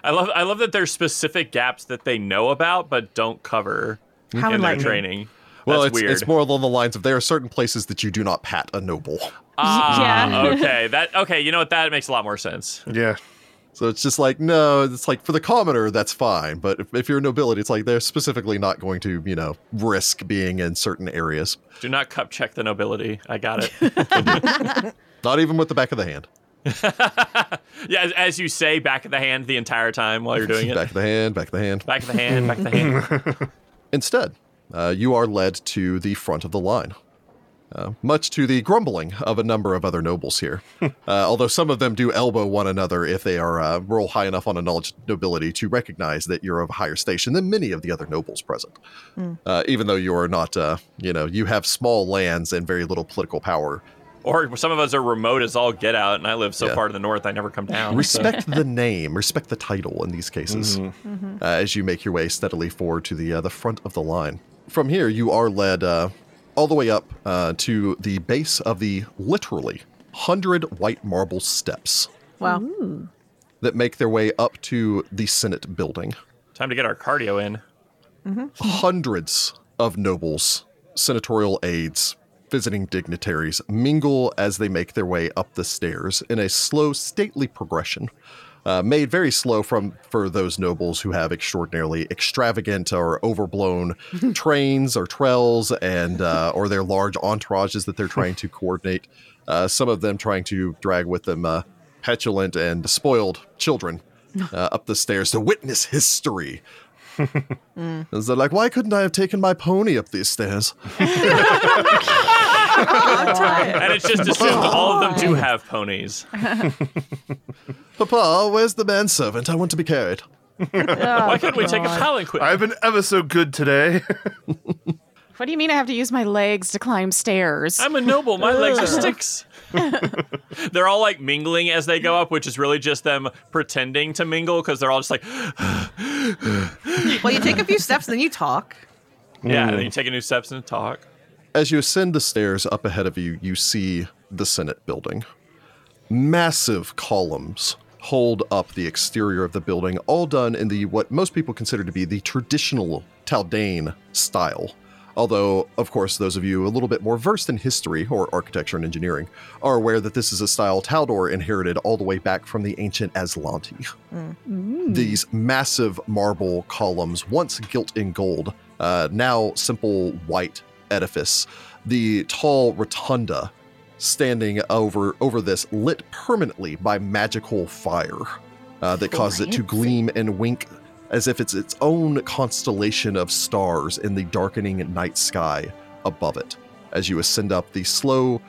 Speaker 2: I love I love that there's specific gaps that they know about but don't cover
Speaker 4: How
Speaker 2: in their
Speaker 4: enlightening.
Speaker 2: training.
Speaker 1: Well, it's,
Speaker 2: weird.
Speaker 1: it's more along the lines of there are certain places that you do not pat a noble.
Speaker 2: Ah, *laughs*
Speaker 6: Yeah.
Speaker 2: okay. That okay. You know what? That makes a lot more sense.
Speaker 5: Yeah.
Speaker 1: So it's just like, no, it's like for the commoner, that's fine. But if, if you're a nobility, it's like they're specifically not going to, you know, risk being in certain areas.
Speaker 2: Do not cup check the nobility. I got it. *laughs*
Speaker 1: Not even with the back of the hand. *laughs*
Speaker 2: yeah, as, as you say, back of the hand the entire time while you're doing it.
Speaker 1: Back of the hand, back of the hand.
Speaker 2: Back of the hand, back of the hand. *laughs*
Speaker 1: Instead, uh, you are led to the front of the line. Uh, much to the grumbling of a number of other nobles here. *laughs* uh, although some of them do elbow one another if they are uh, roll high enough on a knowledge nobility to recognize that you're of a higher station than many of the other nobles present. Uh, even though you are not, uh, you know, you have small lands and very little political power.
Speaker 2: Or some of us are remote as all get out, and I live so
Speaker 1: Yeah.
Speaker 2: far to the north I never come down. so-
Speaker 1: Respect *laughs* the name, respect the title in these cases, uh, as you make your way steadily forward to the uh, the front of the line. From here, you are led uh, all the way up uh, to the base of the literally hundred white marble steps
Speaker 4: Wow.
Speaker 1: that make their way up to the Senate building.
Speaker 2: Time to get our cardio in.
Speaker 1: Hundreds of nobles, senatorial aides, visiting dignitaries mingle as they make their way up the stairs in a slow, stately progression. Uh, made very slow from for those nobles who have extraordinarily extravagant or overblown *laughs* trains or trails and uh, or their large entourages that they're trying to coordinate. Uh, some of them trying to drag with them uh, petulant and spoiled children *laughs* uh, up the stairs to witness history. *laughs* As they're like, why couldn't I have taken my pony up these stairs?
Speaker 2: And it's just assumed all of them do have ponies. *laughs*
Speaker 1: Papa, where's the manservant? I want to be carried.
Speaker 2: Why couldn't we take a oh, palanquin?
Speaker 5: I've been ever so good today. *laughs*
Speaker 3: What do you mean I have to use my legs to climb stairs?
Speaker 2: I'm a noble. My legs are sticks. *laughs* they're all like mingling as they go up, which is really just them pretending to mingle because they're all just like, *gasps*
Speaker 4: Well, you take a few steps, then you talk.
Speaker 2: yeah. And then you mm. take a new steps and talk.
Speaker 1: As you ascend the stairs up ahead of you, you see the Senate building. Massive columns hold up the exterior of the building, all done in the what most people consider to be the traditional Taldane style. Although, of course, those of you a little bit more versed in history or architecture and engineering are aware that this is a style Taldor inherited all the way back from the ancient Azlanti. These massive marble columns, once gilt in gold, uh, now simple white edifice. The tall rotunda standing over over this, lit permanently by magical fire uh, that causes it to gleam and wink as if it's its own constellation of stars in the darkening night sky above it. As you ascend up the slow,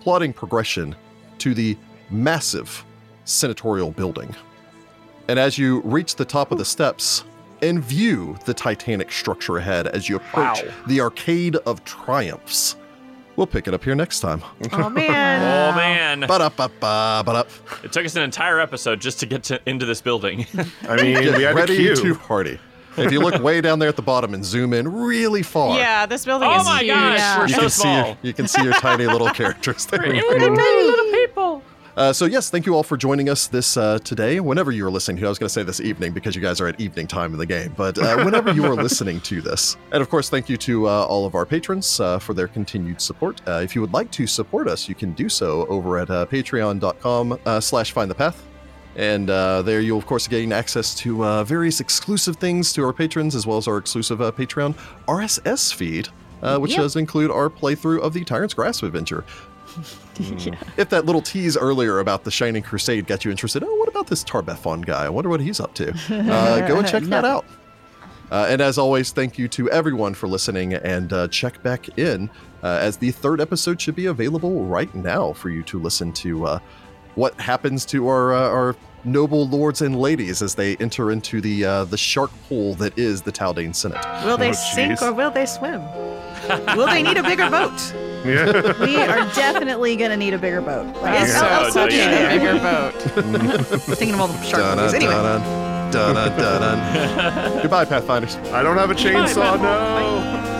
Speaker 1: plodding progression to the massive senatorial building. And as you reach the top of the steps and view the titanic structure ahead as you approach
Speaker 2: Wow.
Speaker 1: the Arcade of Triumphs, we'll pick it up here next time.
Speaker 4: Oh *laughs* man.
Speaker 2: Oh man,
Speaker 1: Ba-da-ba-ba, ba-da.
Speaker 2: it took us an entire episode just to get to, into this building. *laughs*
Speaker 5: I *laughs* mean,
Speaker 1: Get
Speaker 5: we had a
Speaker 1: ready
Speaker 5: queue.
Speaker 1: to party. If you look way down there at the bottom and zoom in really far,
Speaker 3: yeah, this building
Speaker 2: oh
Speaker 3: is
Speaker 2: my
Speaker 3: huge.
Speaker 2: gosh,
Speaker 6: Yeah.
Speaker 2: we're
Speaker 1: you
Speaker 2: so
Speaker 1: can see
Speaker 2: small.
Speaker 1: your, you can see your tiny little characters there.
Speaker 2: little people.
Speaker 1: Uh, so yes, thank you all for joining us this uh, today. Whenever you are listening to, I was going to say this evening because you guys are at evening time in the game, but uh, whenever you are *laughs* listening to this, and of course, thank you to uh, all of our patrons uh, for their continued support. Uh, if you would like to support us, you can do so over at uh, Patreon.com/slash Find the Path. And uh, there you'll, of course, gain access to uh, various exclusive things to our patrons, as well as our exclusive uh, Patreon RSS feed, uh, which
Speaker 6: Yep.
Speaker 1: does include our playthrough of the Tyrant's Grasp adventure. *laughs* If that little tease earlier about the Shining Crusade got you interested, oh, what about this Tar-Baphon guy? I wonder what he's up to. Uh, go and check *laughs* that out. Uh, and as always, thank you to everyone for listening and uh, check back in uh, as the third episode should be available right now for you to listen to uh, what happens to our uh, our noble lords and ladies as they enter into the uh, the shark pool that is the Taldane Senate.
Speaker 4: Will they
Speaker 5: Oh,
Speaker 4: sink or will they swim? will they need a bigger boat?
Speaker 5: Yeah.
Speaker 6: We are definitely gonna need a bigger boat. Like,
Speaker 3: Also,
Speaker 6: I'll- I'll
Speaker 2: Oh,
Speaker 3: such
Speaker 2: yeah,
Speaker 3: a
Speaker 2: yeah.
Speaker 3: bigger boat. *laughs*
Speaker 4: Thinking of all the shark
Speaker 1: Dun,
Speaker 4: movies.
Speaker 1: dun,
Speaker 4: Anyway,
Speaker 1: dun, dun, dun, dun, dun. Goodbye, Pathfinders.
Speaker 5: I don't have a chainsaw. No.